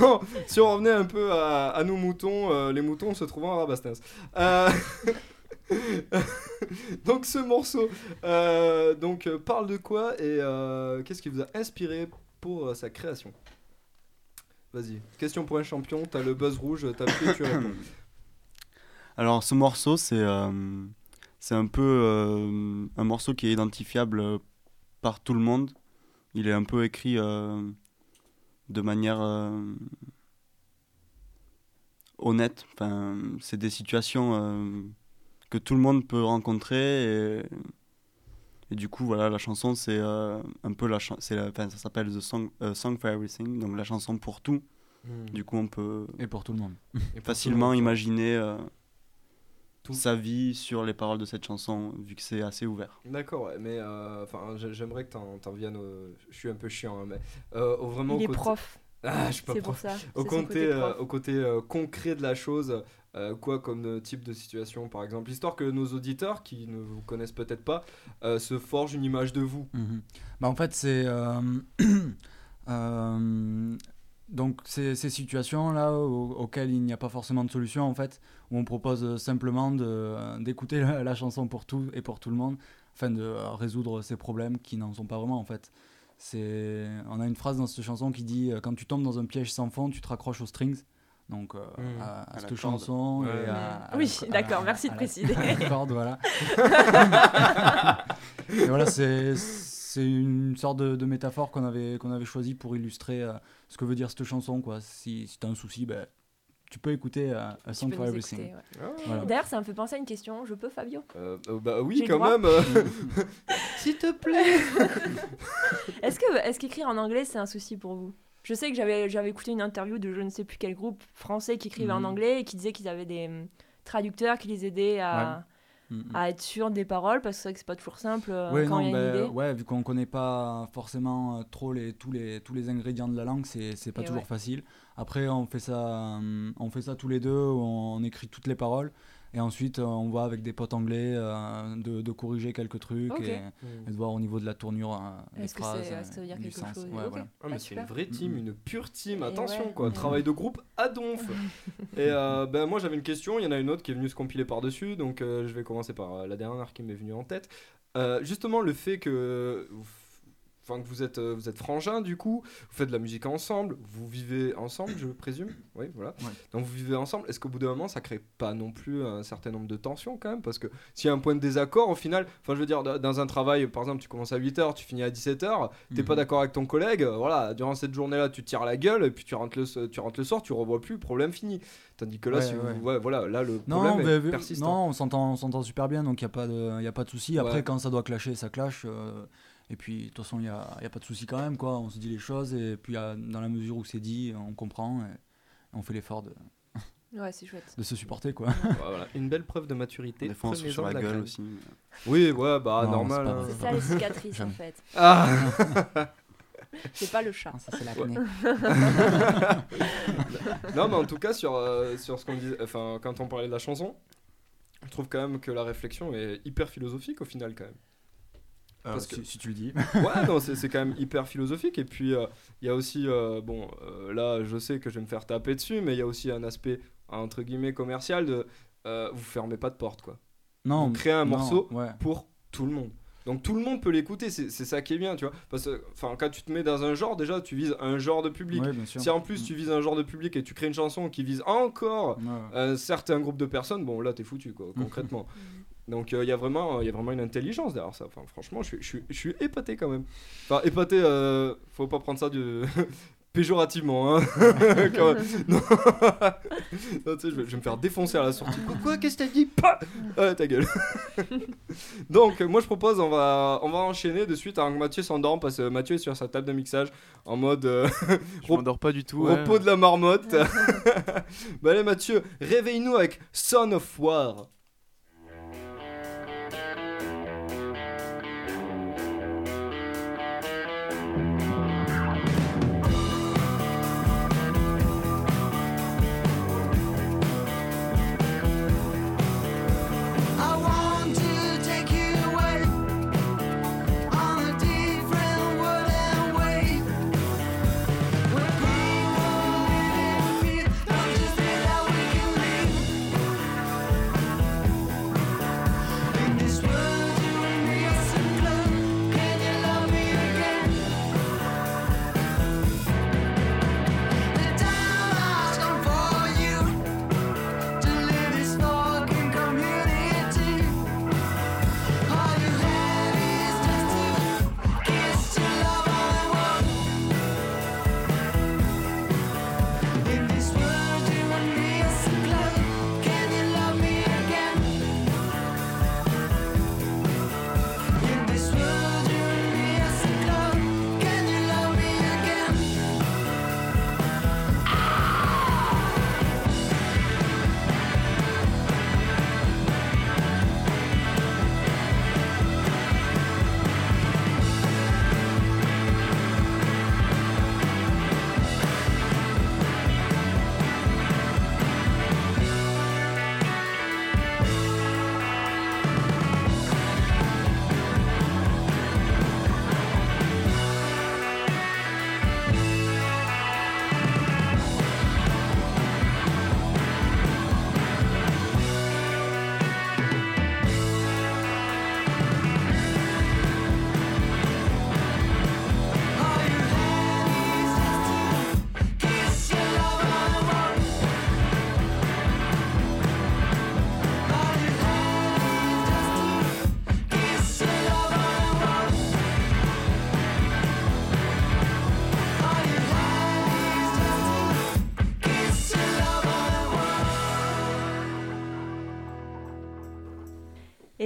Bon, si on revenait un peu à, à nos moutons, euh, les moutons se trouvant à Rabastens. Euh, donc ce morceau, euh, donc euh, parle de quoi et euh, qu'est-ce qui vous a inspiré pour sa création? Vas-y, question pour un champion, t'as le buzz rouge, t'as pris, tu réponds. Alors, ce morceau, c'est c'est un peu un morceau qui est identifiable par tout le monde. Il est un peu écrit de manière honnête. Enfin, c'est des situations euh, que tout le monde peut rencontrer. Et, et du coup, voilà, la chanson, c'est euh, un peu la chanson. Ça s'appelle The Song, euh, Song for Everything, donc la chanson pour tout. Du coup, on peut Et pour tout le monde. facilement imaginer euh, sa vie sur les paroles de cette chanson, vu que c'est assez ouvert. D'accord, ouais, mais enfin, j'ai- j'aimerais que t'en t'en viennes. au- Je suis un peu chiant, hein, mais euh, au- vraiment Il est côté- prof, Ah, je suis pas pour ça. au côté, euh, au côté euh, concret de la chose, euh, quoi comme euh, type de situation par exemple, histoire que nos auditeurs qui ne vous connaissent peut-être pas euh, se forgent une image de vous. Mhm. Bah, en fait, c'est. euh, euh, donc, ces, ces situations-là au- auxquelles il n'y a pas forcément de solution, en fait, où on propose euh, simplement d'écouter la, la chanson pour tout et pour tout le monde, afin de euh, résoudre ces problèmes qui n'en sont pas vraiment, en fait. C'est, on a une phrase dans cette chanson qui dit euh, Quand tu tombes dans un piège sans fond, tu te raccroches aux strings. Donc, euh, Mhm. à, à À la cette chanson Ouais. et à, à Oui, d'accord, merci de préciser. à la corde, voilà. Et voilà, c'est c'est une sorte de, de métaphore qu'on avait, qu'on avait choisi pour illustrer euh, ce que veut dire cette chanson. Quoi. Si, si tu as un souci, ben, tu peux écouter euh, A Song for Everything. ouais. Ah, Voilà. D'ailleurs, ça me fait penser à une question. Je peux, Fabio? Euh, euh, bah oui, quand même. S'il te plaît. Est-ce que est-ce qu'écrire en anglais c'est un souci pour vous? Je sais que j'avais j'avais écouté une interview de je ne sais plus quel groupe français qui écrivait en Mhm. anglais et qui disait qu'ils avaient des hum, traducteurs qui les aidaient à, Mm, mm. à être sûrs des paroles parce que c'est vrai que c'est pas toujours simple euh, Ouais, quand non, il y a ben, une idée. ouais, vu qu'on connaît pas forcément euh, trop les, tous, les, tous les ingrédients de la langue, c'est c'est pas Et toujours ouais. facile. Après, on fait, ça, hum, on fait ça tous les deux, on écrit toutes les paroles, et ensuite euh, on va avec des potes anglais euh, de, de corriger quelques trucs Ok. et, et de voir au niveau de la tournure euh, les Est-ce que euh, ça veut dire quelque sens. chose Ouais, Ok. voilà. Ah, mais Ah, c'est une vraie team, une pure team. Et Attention, ouais, quoi. ouais. Travail de groupe à donf. Et euh, ben, moi, j'avais une question. Il y en a une autre qui est venue se compiler par-dessus. Donc, euh, je vais commencer par euh, la dernière qui m'est venue en tête. Euh, justement, le fait que. Enfin, que vous êtes, euh, vous êtes frangins, du coup, vous faites de la musique ensemble, vous vivez ensemble, je présume. Oui, voilà. Ouais. Donc, vous vivez ensemble. Est-ce qu'au bout d'un moment, ça crée pas non plus un certain nombre de tensions, quand même? Parce que s'il y a un point de désaccord, au final, enfin, je veux dire, dans- un travail, par exemple, tu commences à 8h, tu finis à 17h, t'es pas Mhm. d'accord avec ton collègue, euh, voilà, durant cette journée-là, tu tires la gueule, et puis tu rentres le, tu rentres le soir, tu revois plus, problème fini. Tandis que là, Ouais, si vous- ouais. voilà, là, le Non, problème ben, est vu- persistant. non, on s'entend, super bien, donc il n'y a pas de, y a pas de souci. Après, quand ça doit clasher, ça clash. euh, et puis, de toute façon, il n'y a, y a pas de souci quand même, quoi. On se dit les choses, et puis euh, dans la mesure où c'est dit, on comprend, et on fait l'effort de, Ouais, c'est chouette. de se supporter, quoi. Ouais, voilà, Une belle preuve de maturité. Des fois, on se sur la gueule aussi. Oui, ouais, bah Non, normal. c'est pas hein. C'est ça les cicatrices en fait. Ah C'est pas le chat. ça, c'est Ouais. Non, mais en tout cas, sur, euh, sur ce qu'on disait, enfin, quand on parlait de la chanson, je trouve quand même que la réflexion est hyper philosophique au final, quand même. Euh, Parce que- si, si tu le dis. Ouais, non, c'est c'est quand même hyper philosophique. Et puis, euh, il y a aussi, euh, bon, euh, là, je sais que je vais me faire taper dessus, mais il y a aussi un aspect, entre guillemets, commercial de euh, vous fermez pas de porte, quoi. Non, Vous créez un non, morceau ouais. pour tout le monde. Donc tout le monde peut l'écouter, c'est c'est ça qui est bien, tu vois. Parce que, enfin, quand tu te mets dans un genre, déjà, tu vises un genre de public. Ouais. Si en plus tu vises un genre de public et tu crées une chanson qui vise encore Ouais, ouais. un certain groupe de personnes, bon là t'es foutu quoi, concrètement. Donc il y, a vraiment- y a vraiment une intelligence derrière ça. Enfin, franchement, je suis, je, suis, je suis épaté quand même. Enfin, épaté, euh, faut pas prendre ça de... péjorativement. Hein. Quand non, Non, tu sais, je, vais, je vais me faire défoncer à la sortie. Quoi, quoi Qu'est-ce que t'as dit? Pas Ouais, ta gueule. Donc, euh, moi je propose, on va, on va enchaîner de suite avant que Mathieu s'endorme parce que Mathieu est sur sa table de mixage en mode. euh, Je m'endors pas du tout. ouais. Repos de la marmotte. bah allez Mathieu, réveille-nous avec Son of War.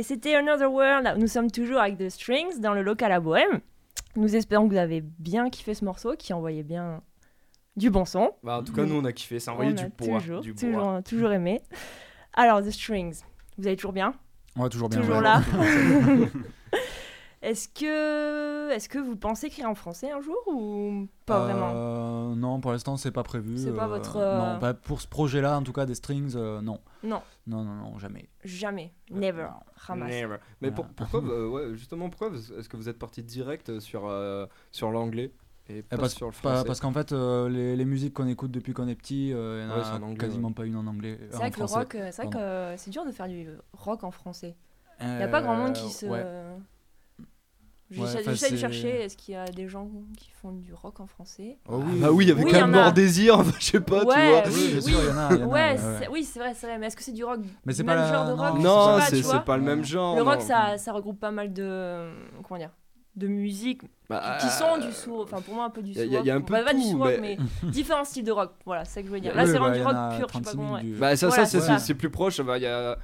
Et c'était Another World. Nous sommes toujours avec The Strings dans le local à Bohème. Nous espérons que vous avez bien kiffé ce morceau, qui envoyait bien du bon son. Bah, en tout cas, nous, on a kiffé. Ça envoyait On du bois. toujours, du bois. toujours, toujours aimé. Alors, The Strings, vous allez toujours bien? Ouais, toujours bien. Toujours ouais. là Est-ce que, est que vous pensez écrire en français un jour ou pas vraiment? Euh, Non, pour l'instant, c'est pas prévu. C'est pas euh, votre, euh, Non, pas pour ce projet-là, en tout cas, des strings, euh, non. Non, Non, non, non, jamais. jamais, never, ramasse. Never. Mais pour- Voilà. pourquoi, euh, ouais, justement, pourquoi est-ce que vous êtes parti direct sur, euh, sur l'anglais et pas Eh, parce, sur le pas- français parce qu'en fait, euh, les, les musiques qu'on écoute depuis qu'on est petit, il Ouais, n'y en a en anglais, quasiment pas une en anglais. C'est vrai que le rock, euh, c'est vrai que euh, c'est dur de faire du rock en français. Il Il n'y a pas grand monde qui se. Ouais. J'essaie de chercher, est-ce qu'il y a des gens qui font du rock en français? Oh Ah bah oui, avec Oui, y un mort désir, enfin, je sais pas, Ouais, tu vois. Oui, il il Ouais, ouais, oui, c'est vrai, c'est vrai. Mais est-ce que c'est du rock? Mais c'est pas la- genre de rock non, c'est pas le même genre. Le rock, ça, ça regroupe pas mal de. Comment dire De musique Bah, qui sont euh, du soul. Enfin, pour moi, un peu du soul. a- y a- y a un peu Bah, du soul mais- mais différents styles de rock. Voilà, c'est ça que je veux dire. Là, Oui, c'est bah, vraiment il du rock pur, je sais pas 36 comment. 000 ouais. du- Bah ça, Voilà, ça c'est plus proche. bah, Il y a,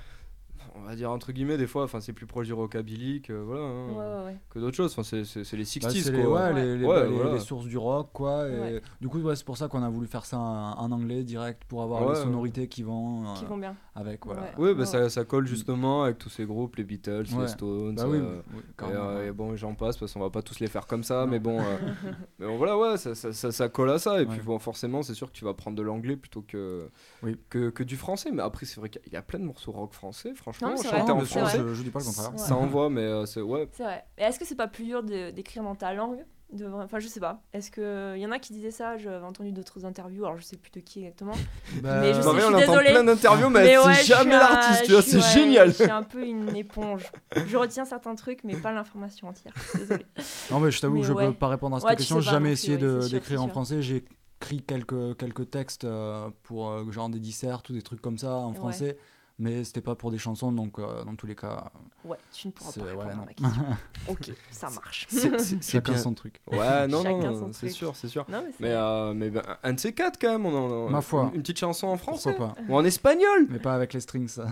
on va dire entre guillemets des fois, enfin c'est plus proche du rockabilly que voilà, hein, Ouais, ouais, ouais. que d'autres choses. Enfin c'est c'est c'est les Bah, 60s c'est les, quoi. ouais, les, les- Ouais, bah, les- voilà. les sources du rock, quoi. Et Ouais. Du coup, ouais, c'est pour ça qu'on a voulu faire ça en, anglais direct pour avoir Ouais, les ouais. sonorités qui vont, euh, Qui vont bien. avec. Voilà. Ouais. Oui, bah Ouais. ça, ça colle justement avec tous ces groupes, les Beatles, Ouais. les Stones. Bah oui, euh, oui, et, carrément, euh, et bon, j'en passe parce qu'on va pas tous les faire comme ça, Non. mais bon, euh, mais bon, voilà, ouais, ça, ça, ça, ça colle à ça. Et puis bon, forcément, c'est sûr que tu vas prendre de l'anglais plutôt que, Oui. que, que du français. Mais après, c'est vrai qu'il y a plein de morceaux rock français, franchement, Non, vrai, en français. je, je dis pas le contraire. Ça envoie, mais euh, c'est ouais. C'est vrai. Et est-ce que c'est pas plus dur d'écrire dans ta langue de... Enfin, je sais pas. Est-ce que il y en a qui disaient ça J'avais entendu d'autres interviews. Alors, je sais plus de qui exactement. Bah, Mais je sais, je on suis entend désolée. plein d'interviews, mais, ouais, c'est jamais l'artiste, tu vois, c'est ouais, génial. Je suis un peu une éponge. Je retiens certains trucs, mais pas l'information entière. Désolée. Non, mais je t'avoue Mais que je ouais. peux pas répondre à cette question. J'ai jamais essayé d'écrire en français. J'ai écrit quelques, quelques textes euh, pour euh, genre des dissertes ou des trucs comme ça en Ouais. français. Mais c'était pas pour des chansons, donc euh, dans tous les cas, Ouais, tu ne pourras pas ouais, répondre à ma question. ok, ça marche. C'est- chacun bien. son truc. Ouais, non, non, c'est sûr, c'est sûr. Non, mais euh, mais ben, un de ces quatre quand même, on en, Ma foi. Une, une petite chanson en français. Pourquoi pas Ou en espagnol. Mais pas avec les strings. ça.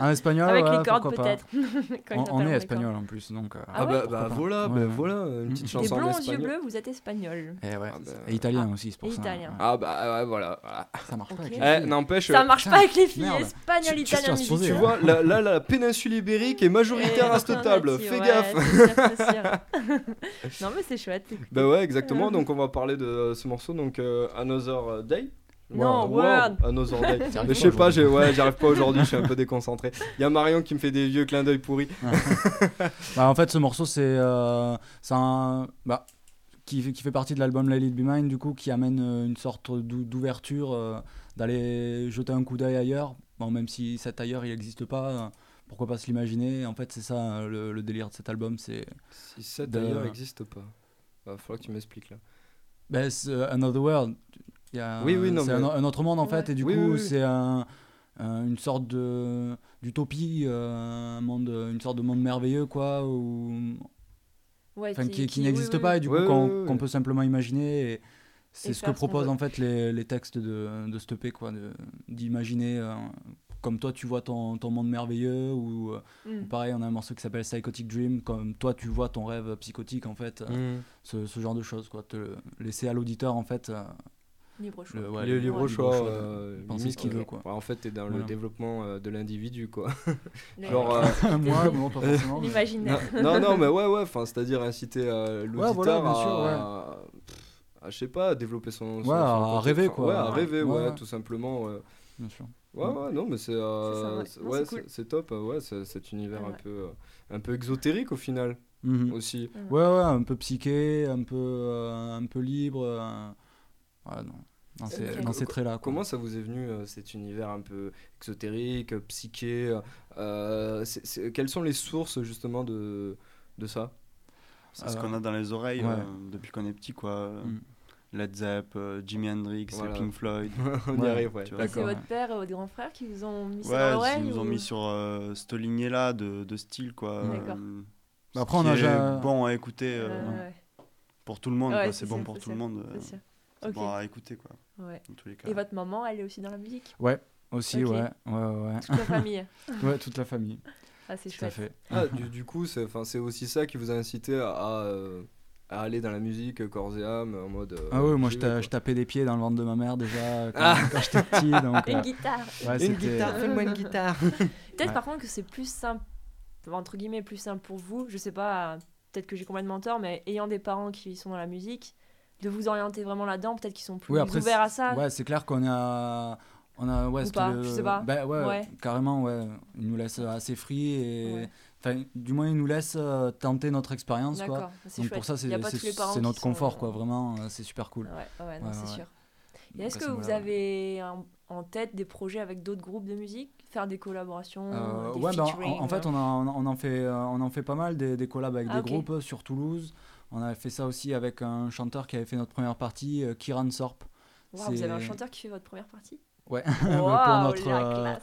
en espagnol, Avec ouais, les cordes, peut-être. On, est les espagnol en plus, donc. euh, Ah Ah, ouais, bah, bah voilà, Ouais, bah voilà, une petite chanson en blonds aux yeux espagnol. bleus, vous êtes espagnol. Et, ouais. Ah, bah, et italien aussi, c'est pour Et ça. italien. ouais. Ah bah ouais, voilà. voilà. Ça marche pas les Eh. Ça marche putain, pas avec les filles espagnoles, Tu- musicales. vois, là, là, la péninsule ibérique est majoritaire à cette table. Fais ouais, gaffe. c'est sûr, c'est sûr. non mais c'est chouette. Bah ouais, exactement. Donc on va parler de euh, ce morceau, donc euh, Another Day. Non, Wow, Word. Another Day. Mais je sais pas, j'ai ouais, j'arrive pas aujourd'hui, je suis un peu déconcentré. Il y a Marion qui me fait des vieux clins d'œil pourris. Bah, en fait, ce morceau, c'est euh, c'est un. Bah, qui, fait- qui fait partie de l'album Let It Be Mine, du coup, qui amène euh, une sorte d'ou- d'ouverture, euh, d'aller jeter un coup d'œil ailleurs. Bon, même si cet ailleurs, il n'existe pas, pourquoi pas se l'imaginer? En fait, c'est ça le, le délire de cet album. C'est Si ça De- d'ailleurs n'existe pas. Va falloir que tu m'expliques là. bah, c'est, euh, Another World. Il y a- Oui, oui, non, C'est mais- un, un autre monde, en Ouais. fait, et du Oui, coup, oui, oui. c'est un- un- une sorte de d'utopie, euh, un monde, une sorte de monde merveilleux, quoi, où Ouais, enfin, qui, n'existe oui, pas oui. et du coup Ouais, qu'on ouais, ouais. qu'on peut simplement imaginer et c'est ce que proposent en fait les, les textes de, de Stoppé quoi d'imaginer euh, comme toi tu vois ton, ton monde merveilleux ou, euh, Mm. ou pareil on a un morceau qui s'appelle Psychotic Dream comme toi tu vois ton rêve psychotique en fait euh, Mm. ce, ce genre de choses quoi te laisser à l'auditeur en fait euh, Libre choix. le, ouais, le libre libre choix. de euh, penser ce qu'il veut quoi ouais, en fait, t'es dans le développement euh, de l'individu, quoi. Genre, euh, moi bon pas forcément mais- L'imaginaire. non, non, mais ouais, ouais, enfin, c'est-à-dire inciter euh, l'auditeur voilà, bien sûr, à, à, je sais pas, à développer son. son- Ouais, son à rêver, enfin, quoi. Ouais, à Ouais. rêver, ouais, Ouais. tout simplement. Ouais, bien sûr ouais, ouais, non, mais c'est. euh, ouais. cool. top, euh, ouais, cet univers Ouais. un peu. euh, un peu exotérique au final Mhm. aussi. ouais ouais un peu psyché un peu euh, un peu libre euh, ouais, non. dans ces, Ok. dans ces traits là Comment ça vous est venu euh, cet univers un peu exotérique, euh, psyché euh, Quelles sont les sources justement de, de ça? C'est ce Euh, qu'on a dans les oreilles ouais. euh, depuis qu'on est petit, quoi. Mm. Led Zepp, euh, Jimi Hendrix, Voilà. Pink Floyd. On y arrive, ouais. tu vois. Et c'est D'accord. votre père et votre grand frère qui vous ont mis Ouais, ils l'oreille nous ont ou- mis sur euh, cette lignée-là de, de style, quoi. D'accord. Euh, Bah, après, on a ja- bon à écouter euh, Ouais, ouais, pour tout le monde, c'est bon sûr, pour tout le monde. euh, c'est sûr. C'est Ok. bon à écouter, quoi. Ouais. Dans tous les cas. Et votre maman, elle est aussi dans la musique? Ouais aussi Ok. ouais ouais ouais Toute la famille. ouais toute la famille Ah, c'est chouette. fait Ah, du, du coup, c'est enfin, c'est aussi ça qui vous a incité à, à, euh, à aller dans la musique euh, corps et âme en mode. euh, Ah ouais, moi je, tapais des pieds dans le ventre de ma mère déjà quand, Ah. quand j'étais petit. Donc, Une euh, guitare. ouais, Une guitare, fais-moi une guitare. Peut-être Ouais. par contre que c'est plus simple, entre guillemets, plus simple pour vous. Je sais pas, peut-être que j'ai complètement tort, mais ayant des parents qui sont dans la musique, de vous orienter vraiment là-dedans, peut-être qu'ils sont plus Oui, après, ouverts à ça. Ouais, c'est clair qu'on a. On a ouais, Ou pas, qu'il- je sais pas. Ben ouais, Ouais. carrément, ouais. Ils nous laissent assez free et. Ouais. Enfin, du moins, ils nous laissent euh, tenter notre expérience, quoi. Donc pour ça, c'est notre sont- confort, quoi. Vraiment, euh, c'est super cool. Ouais, ouais, Ouais, c'est sûr. Et est-ce que vous avez en, en tête des projets avec d'autres groupes de musique? Faire des collaborations Euh, des ouais, ben, en- fait, euh, on, a- on en fait, euh, on en fait pas mal des, des collabs avec Ah, des groupes sur Toulouse. On a fait ça aussi avec un chanteur qui avait fait notre première partie, euh, Kiran Sorp. Waouh, vous avez un chanteur qui fait votre première partie? Ouais, pour notre, euh,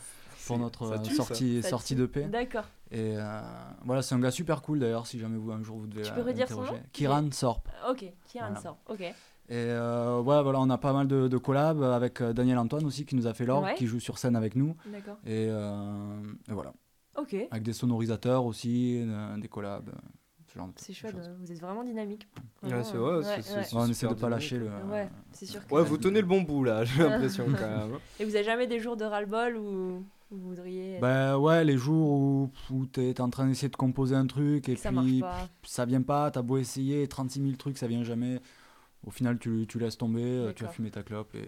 pour notre Ça euh, tue, ça. sortie, Ça sortie tue. d'EP. D'accord. Et euh, voilà, c'est un gars super cool d'ailleurs, si jamais vous un jour vous devez Tu peux redire son nom Kiran Sorp. Ok, Kiran Voilà. sort. Ok. Et euh, ouais, voilà, on a pas mal de, de collabs avec Daniel Antoine aussi qui nous a fait l'orgue, Ouais. qui joue sur scène avec nous. D'accord. Et, euh, et voilà, Ok. avec des sonorisateurs aussi, des collabs, genre C'est chouette, vous êtes vraiment dynamique. Ouais, c'est vrai, ouais, c'est- c'est- on essaie de pas dynamique. lâcher le. Ouais, c'est sûr. que- Ouais, vous tenez le bon bout là, j'ai l'impression quand même. Et vous avez jamais des jours de ras-le-bol où vous voudriez. Bah ouais, les jours où, où t'es en train d'essayer de composer un truc et puis ça vient pas, t'as beau essayer 36 000 trucs, ça vient jamais. Au final, tu, tu laisses tomber, euh, tu D'accord. fumer ta clope et.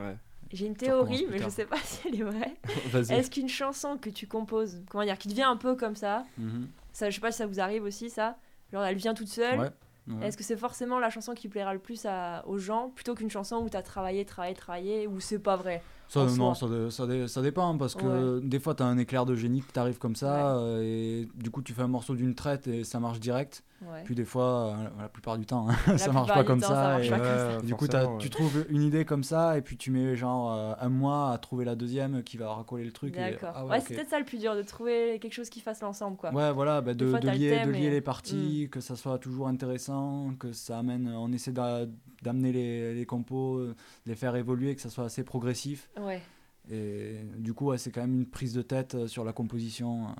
Ouais, J'ai une Tu théorie, mais je sais pas si elle est vraie. Est-ce qu'une chanson que tu composes, comment dire, qui te vient un peu comme ça, Mhm. ça, je sais pas si ça vous arrive aussi, ça, genre elle vient toute seule. Ouais. ouais. Est-ce que c'est forcément la chanson qui plaira le plus à- aux gens plutôt qu'une chanson où t'as travaillé, travaillé, travaillé, ou c'est pas vrai? Ça, non, ça, ça, dé- ça dépend parce que des fois, t'as un éclair de génie qui t'arrive comme ça euh, et du coup, tu fais un morceau d'une traite et ça marche direct. Ouais. Puis des fois, euh, la plupart du temps, hein, ça marche pas comme temps, ça. ça marche et, pas comme ça. du coup, tu trouves une idée comme ça et puis tu mets genre euh, un mois à trouver la deuxième qui va racoler le truc. et- D'accord. ah ouais, ouais, c'est peut-être ça le plus dur, de trouver quelque chose qui fasse l'ensemble, quoi. Ouais, voilà, bah, de, fois, de t'as le lier, de et- les parties, que ça soit toujours intéressant, que ça amène, on essaie d'a- d'amener les, les compos, euh, de les faire évoluer, que ça soit assez progressif. Ouais, Et du coup, ouais, c'est quand même une prise de tête euh, sur la composition. euh.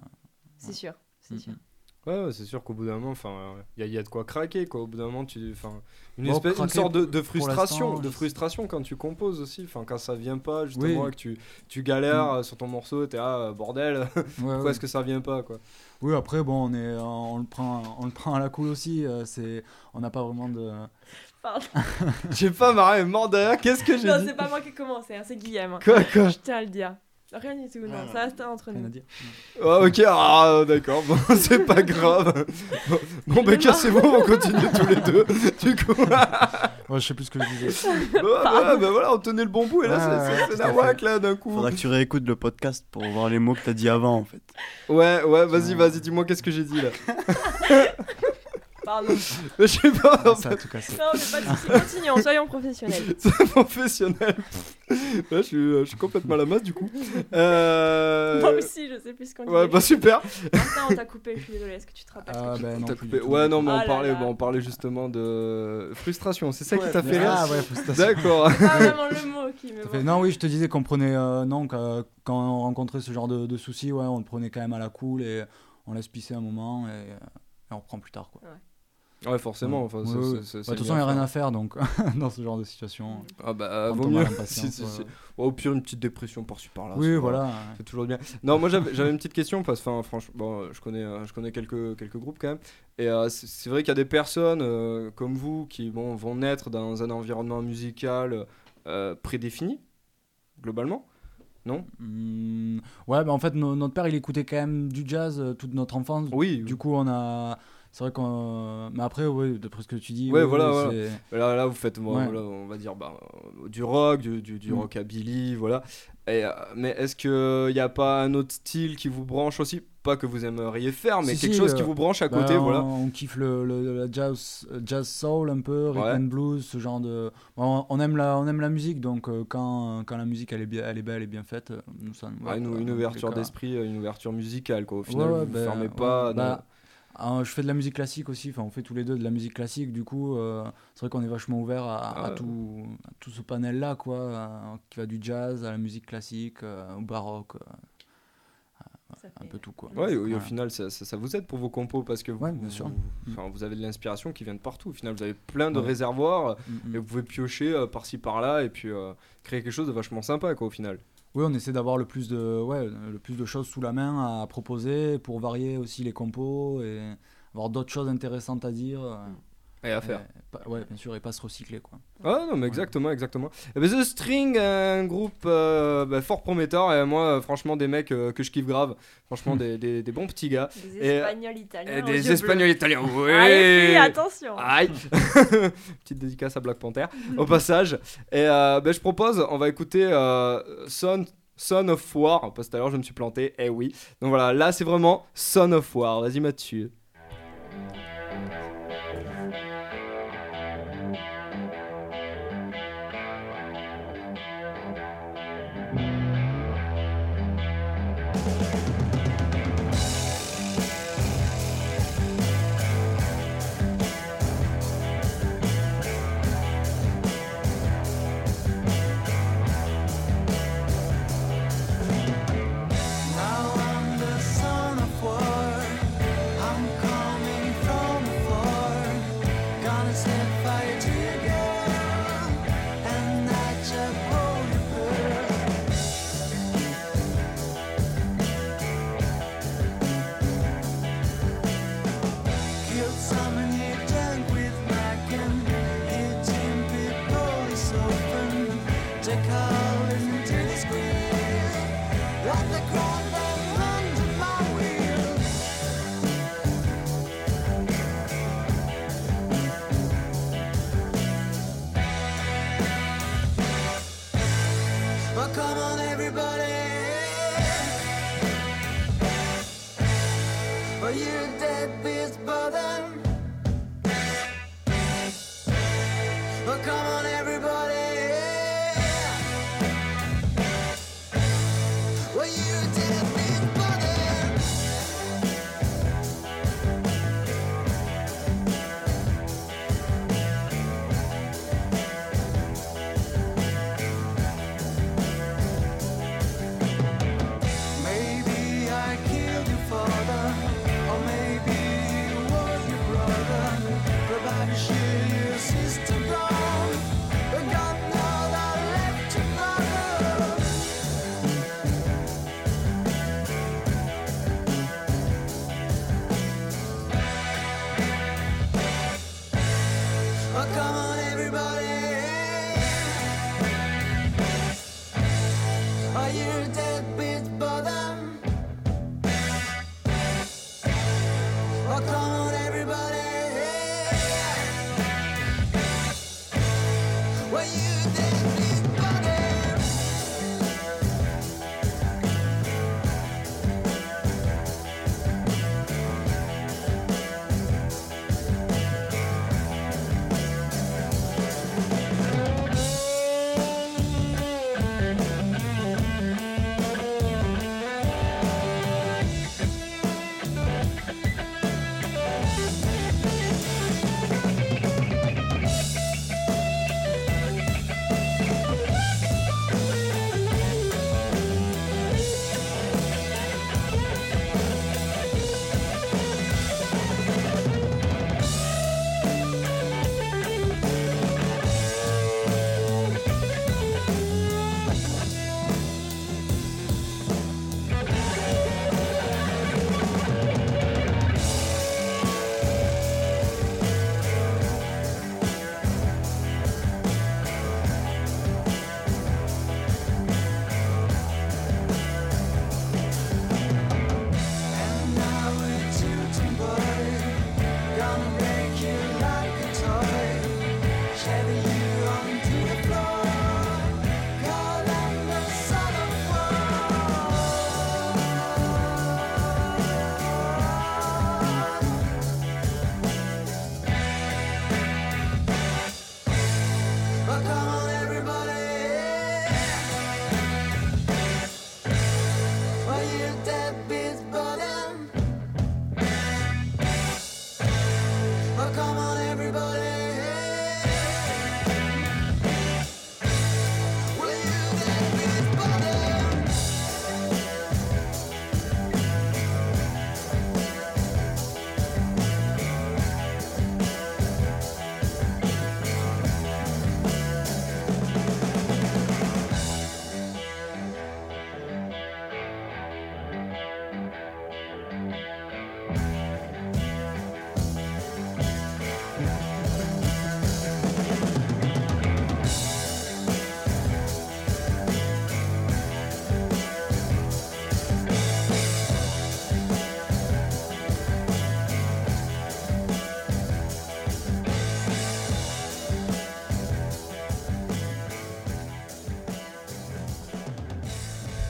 c'est sûr. C'est sûr. Ouais, ouais, c'est sûr qu'au bout d'un moment, enfin, il y, a- y a de quoi craquer, quoi. Au bout d'un moment, tu, enfin, une, Bon, espèce, une sorte de, frustration, de frustration quand tu composes aussi. Enfin, quand ça vient pas, justement, Oui. que tu, tu galères euh, sur ton morceau, t'es ah bordel, Ouais, pourquoi ouais. est-ce que ça vient pas, quoi? Oui, après, bon, on, est, on, le prend, on le prend à la cool aussi. c'est, on n'a pas vraiment de. Pardon. J'ai pas marré, mort derrière. Qu'est-ce que j'ai Non, dit c'est pas moi qui ai commencé, hein, c'est Guillaume. Quoi, quoi Je tiens à le dire. Rien du tout, non, Rien. ça reste entre rien à nous. dire. Ah, ok, ah, d'accord, bon, c'est pas grave. Bon, bon ben, cassez-vous, on continue tous les deux. Du coup, Ouais, je sais plus ce que je disais. ouais, bah, bah, voilà, on tenait le bon bout, et là, Ouais, c'est- ouais, c'est- c'est tout la à whack, là, d'un coup. Faudra que tu réécoutes le podcast pour voir les mots que t'as dit avant en fait. Ouais, ouais, vas-y, vas-y, dis-moi qu'est-ce que j'ai dit là. Pardon. Je sais pas, en Ah, ça fait, tout cassé. Non, mais pas de soucis. Continuons, soyons professionnels. c'est professionnel. Là, je suis, euh, je suis complètement à la masse du coup. Euh... Moi aussi, je sais plus ce qu'on Ouais, disait. bah super. Martin, on t'a coupé, je suis désolée, est-ce que tu te rappelles Ah, ben non, coupé. Ouais, non, mais Ah on là parlait, là. bon, on parlait justement de frustration. C'est ça qui Ouais, t'a fait Ah, rire ouais, frustration. D'accord. C'est pas vraiment le mot qui me fait. Non, oui, je te disais qu'on prenait. euh, non, quand, quand on rencontrait ce genre de, de soucis, ouais, on le prenait quand même à la cool et on laisse pisser un moment et, et on reprend plus tard. Quoi. Ouais, forcément. Enfin, Ouais, ouais. c'est- Bah, De toute façon, il n'y a rien à faire donc, dans ce genre de situation. Ah bah, vaut mieux. Si, au pire, une petite dépression par-ci par-là. Oui, voilà. C'est toujours bien. Non, moi j'avais une petite question parce que enfin, franchement, bon, je connais, euh, je connais quelques, quelques groupes quand même. Et euh, c'est vrai qu'il y a des personnes euh, comme vous qui bon, vont naître dans un environnement musical euh, prédéfini, globalement. Non? Hmm, ouais, bah, en fait, no- notre père, il écoutait quand même du jazz euh, toute notre enfance. Oui. Du coup, on a. C'est vrai qu'on. Mais après, oui, d'après ce que tu dis. Ouais, oui, voilà, voilà. Là, là, vous faites, Ouais. voilà, on va dire, bah, euh, du rock, du, du, du Mm. rockabilly, voilà. Et, euh, mais est-ce qu'il n'y a pas un autre style qui vous branche aussi? Pas que vous aimeriez faire, mais Si, quelque si, chose euh, qui vous branche à Bah, côté, on, voilà. on kiffe le, le- jazz, jazz soul un peu, rhythm Ouais. and blues, ce genre de. On, on aime la, on aime la musique, donc euh, quand, quand la musique elle est, bien, elle est belle, elle est bien faite, euh, nous ça Ouais, une, ouverture d'esprit, euh, une ouverture musicale, quoi. Au final, Ouais, vous ouais, ne bah, fermez ouais, pas. bah, Ah, je fais de la musique classique aussi, enfin on fait tous les deux de la musique classique, du coup euh, c'est vrai qu'on est vachement ouvert à, à Ah. tout, à tout ce panel là quoi, euh, qui va du jazz à la musique classique, euh, au baroque. euh. un peu tout quoi. Ouais, et au- et au Ouais. final, ça, ça- ça vous aide pour vos compos parce que vous, Ouais, bien sûr. vous, avez de l'inspiration qui vient de partout. Au final, vous avez plein de Ouais. réservoirs Mm, mm. et vous pouvez piocher euh, par-ci par-là et puis euh, créer quelque chose de vachement sympa quoi au final. Oui, on essaie d'avoir le plus de ouais, le plus de choses sous la main à proposer pour varier aussi les compos et avoir d'autres choses intéressantes à dire. Et à faire. et pas- ouais, bien sûr, et pas se recycler quoi. Ah non, mais exactement, exactement. Eh ben, The String, un groupe euh, bah, fort prometteur et moi, euh, franchement, des mecs euh, que je kiffe grave. Franchement, des, des- des bons petits gars. Des Et- Espagnols italiens. Et des. Espagnols italiens, oui Allez, attention. Aïe Petite dédicace à Black Panther au passage. Et euh, ben, je propose, on va écouter euh, Son, Son of War, parce que tout à l'heure je me suis planté, eh oui. Donc voilà, là c'est vraiment Son of War, vas-y Mathieu. Now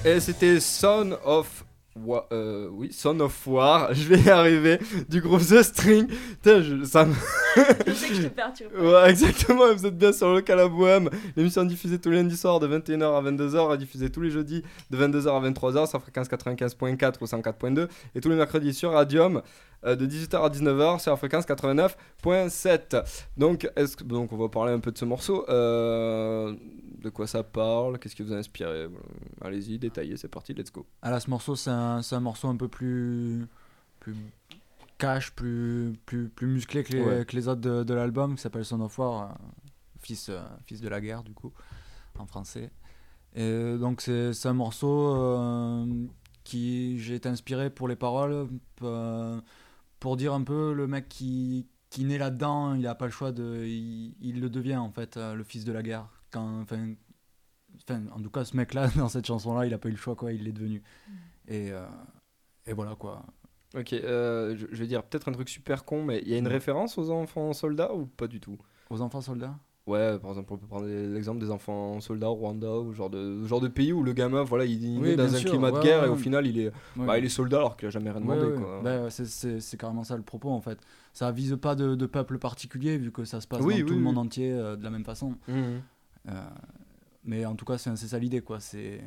Et c'était Son of Wa- euh, oui, Son of War, je vais y arriver, du groupe The String. Je- ça me- sais que je te perturbe. Ouais, exactement, vous êtes bien sur le local à Bohème. L'émission diffusée tous les lundis soirs de 21h à 22h, est diffusée tous les jeudis de 22h à 23h sur fréquence 95.4 ou 104.2 et tous les mercredis sur Radium euh, de 18h à 19h sur la fréquence 89.7. Donc, est-ce que- donc on va parler un peu de ce morceau. Euh, de quoi ça parle Qu'est-ce qui vous a inspiré? Allez-y, détaillez, c'est parti, let's go. Là, ce morceau, c'est un, c'est un morceau un peu plus, plus cash, plus, plus, plus musclé que les, Ouais. que les autres de, de l'album, qui s'appelle Son of War, euh, fils, euh, fils de la guerre, du coup, en français. Et donc, c'est c'est un morceau euh, qui j'ai été inspiré pour les paroles, euh, pour dire un peu le mec qui, qui naît là-dedans, il n'a pas le choix de. Il, il le devient, en fait, le fils de la guerre. Quand, enfin, enfin, en tout cas, ce mec-là, dans cette chanson-là, il n'a pas eu le choix, quoi, il l'est devenu. Et, euh, et voilà, quoi. Ok, euh, je, je vais dire peut-être un truc super con, mais il y a une référence aux enfants soldats ou pas du tout? Aux enfants soldats? Ouais, par exemple, on peut prendre l'exemple des enfants soldats au Rwanda ou genre de genre de pays où le gamin, voilà, il, il Oui, est dans un sûr, climat de guerre ouais, et au final, il est, Ouais. bah, il est soldat alors qu'il a jamais rien demandé. Bah, c'est- carrément ça le propos en fait. Ça vise pas de, de peuple particulier vu que ça se passe Oui, dans oui, tout le monde entier euh, de la même façon. Mhm. Euh, mais en tout cas, c'est c'est ça l'idée quoi. C'est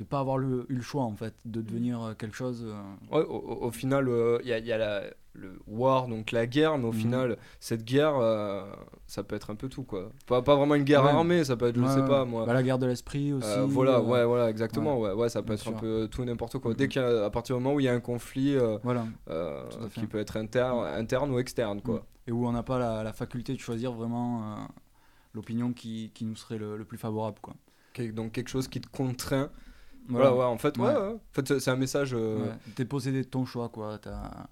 de pas avoir le- eu le choix en fait de devenir euh, quelque chose. euh, Ouais, au, final, euh, il y a, il y a la, le war, donc la guerre, mais au Mhm. final, cette guerre, euh, ça peut être un peu tout quoi. Pas, pas vraiment une guerre Ouais. armée, ça peut être, je ouais, sais pas moi. Bah, la guerre de l'esprit aussi. Euh, voilà, euh, ouais, voilà, exactement. Ouais, ouais, ça peut bien être un sûr. peu tout et n'importe quoi. Dès qu'à à partir du moment où il y a un conflit euh, Voilà. euh, qui peut être interne, interne ou externe, quoi. Et où on n'a pas la, la faculté de choisir vraiment euh, l'opinion qui, qui nous serait le, le plus favorable quoi. Donc quelque chose qui te contraint. Voilà, ouais, en fait, ouais, Ouais. ouais. En fait, c'est- un message, euh, Ouais. T'es possédé de ton choix quoi. T'as-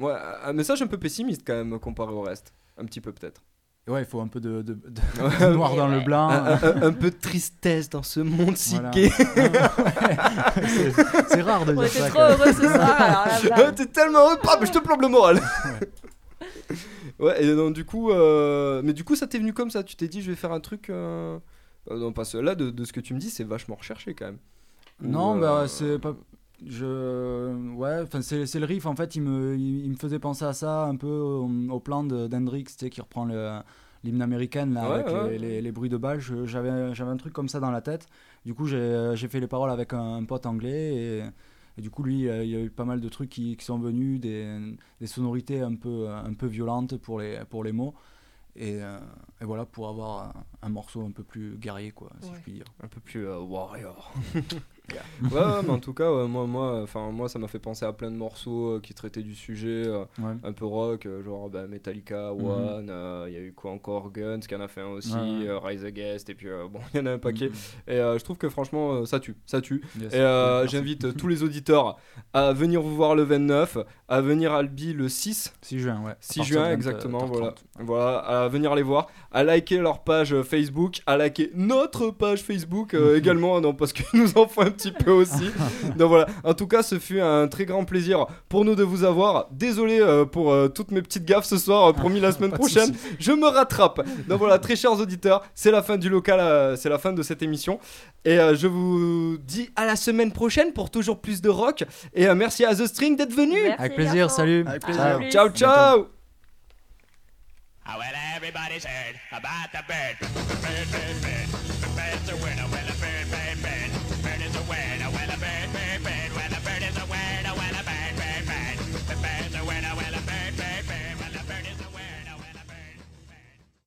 ouais, un message un peu pessimiste quand même comparé au reste. Un petit peu peut-être. Ouais, il faut un peu de, de- de- noir dans le blanc. un, un- un peu de tristesse dans ce monde si Voilà. gai. c'est c'est rare de On dire était ça. trop heureux ce soir, T'es tellement heureux, pam, je te plombe le moral. ouais, et donc du coup, euh, mais du coup, ça t'est venu comme ça. Tu t'es dit, je vais faire un truc. Euh... euh, non, parce que là, de, de ce que tu me dis, c'est vachement recherché quand même. Non, Ou, bah euh, c'est pas. Je. Ouais, enfin c'est c'est le riff en fait, il me, il, il me faisait penser à ça un peu au, au plan de- d'Hendrix, tu sais, qui reprend le l'hymne américain là, Ouais, avec ouais. Les, les- les bruits de balles. J'avais j'avais un truc comme ça dans la tête. Du coup, j'ai j'ai fait les paroles avec un, un pote anglais et, et du coup, lui, euh, il y a eu pas mal de trucs qui, qui sont venus, des, des sonorités un peu, un peu violentes pour les, pour les mots. Et, euh, et voilà, pour avoir un, un morceau un peu plus guerrier, quoi, si Ouais. je puis dire. un peu plus euh, warrior. ouais, ouais, mais en tout cas, ouais, moi, moi, enfin, moi, ça m'a fait penser à plein de morceaux euh, qui traitaient du sujet, euh, Ouais. un peu rock, euh, genre bah, Metallica, Mhm. One, il y a eu quoi encore, Guns qui en a fait un aussi, Rise Against, et puis bon, il y en a un paquet. Mm, Et je trouve que franchement, ça tue, ça tue. yes. Et j'invite tous les auditeurs à venir vous voir le 29, à venir à Albi le 6, 6 juin, ouais. À 6 partir juin de 20, exactement, voilà. 30. Voilà, à venir les voir, à liker leur page Facebook, à liker notre page Facebook euh, également, non, parce qu'ils nous en font un petit peu aussi. Donc voilà, en tout cas, ce fut un très grand plaisir pour nous de vous avoir. Désolé euh, pour euh, toutes mes petites gaffes ce soir, euh, promis la semaine prochaine, je me rattrape. Donc voilà, très chers auditeurs, c'est la fin du local, euh, c'est la fin de cette émission. Et euh, je vous dis à la semaine prochaine pour toujours plus de rock. Et euh, merci à The String d'être venu. Merci, Avec plaisir, salut. Avec plaisir. Ciao, ciao. Well, everybody's heard about the bird. Bird, bird, bird. The bird's a winner. Well,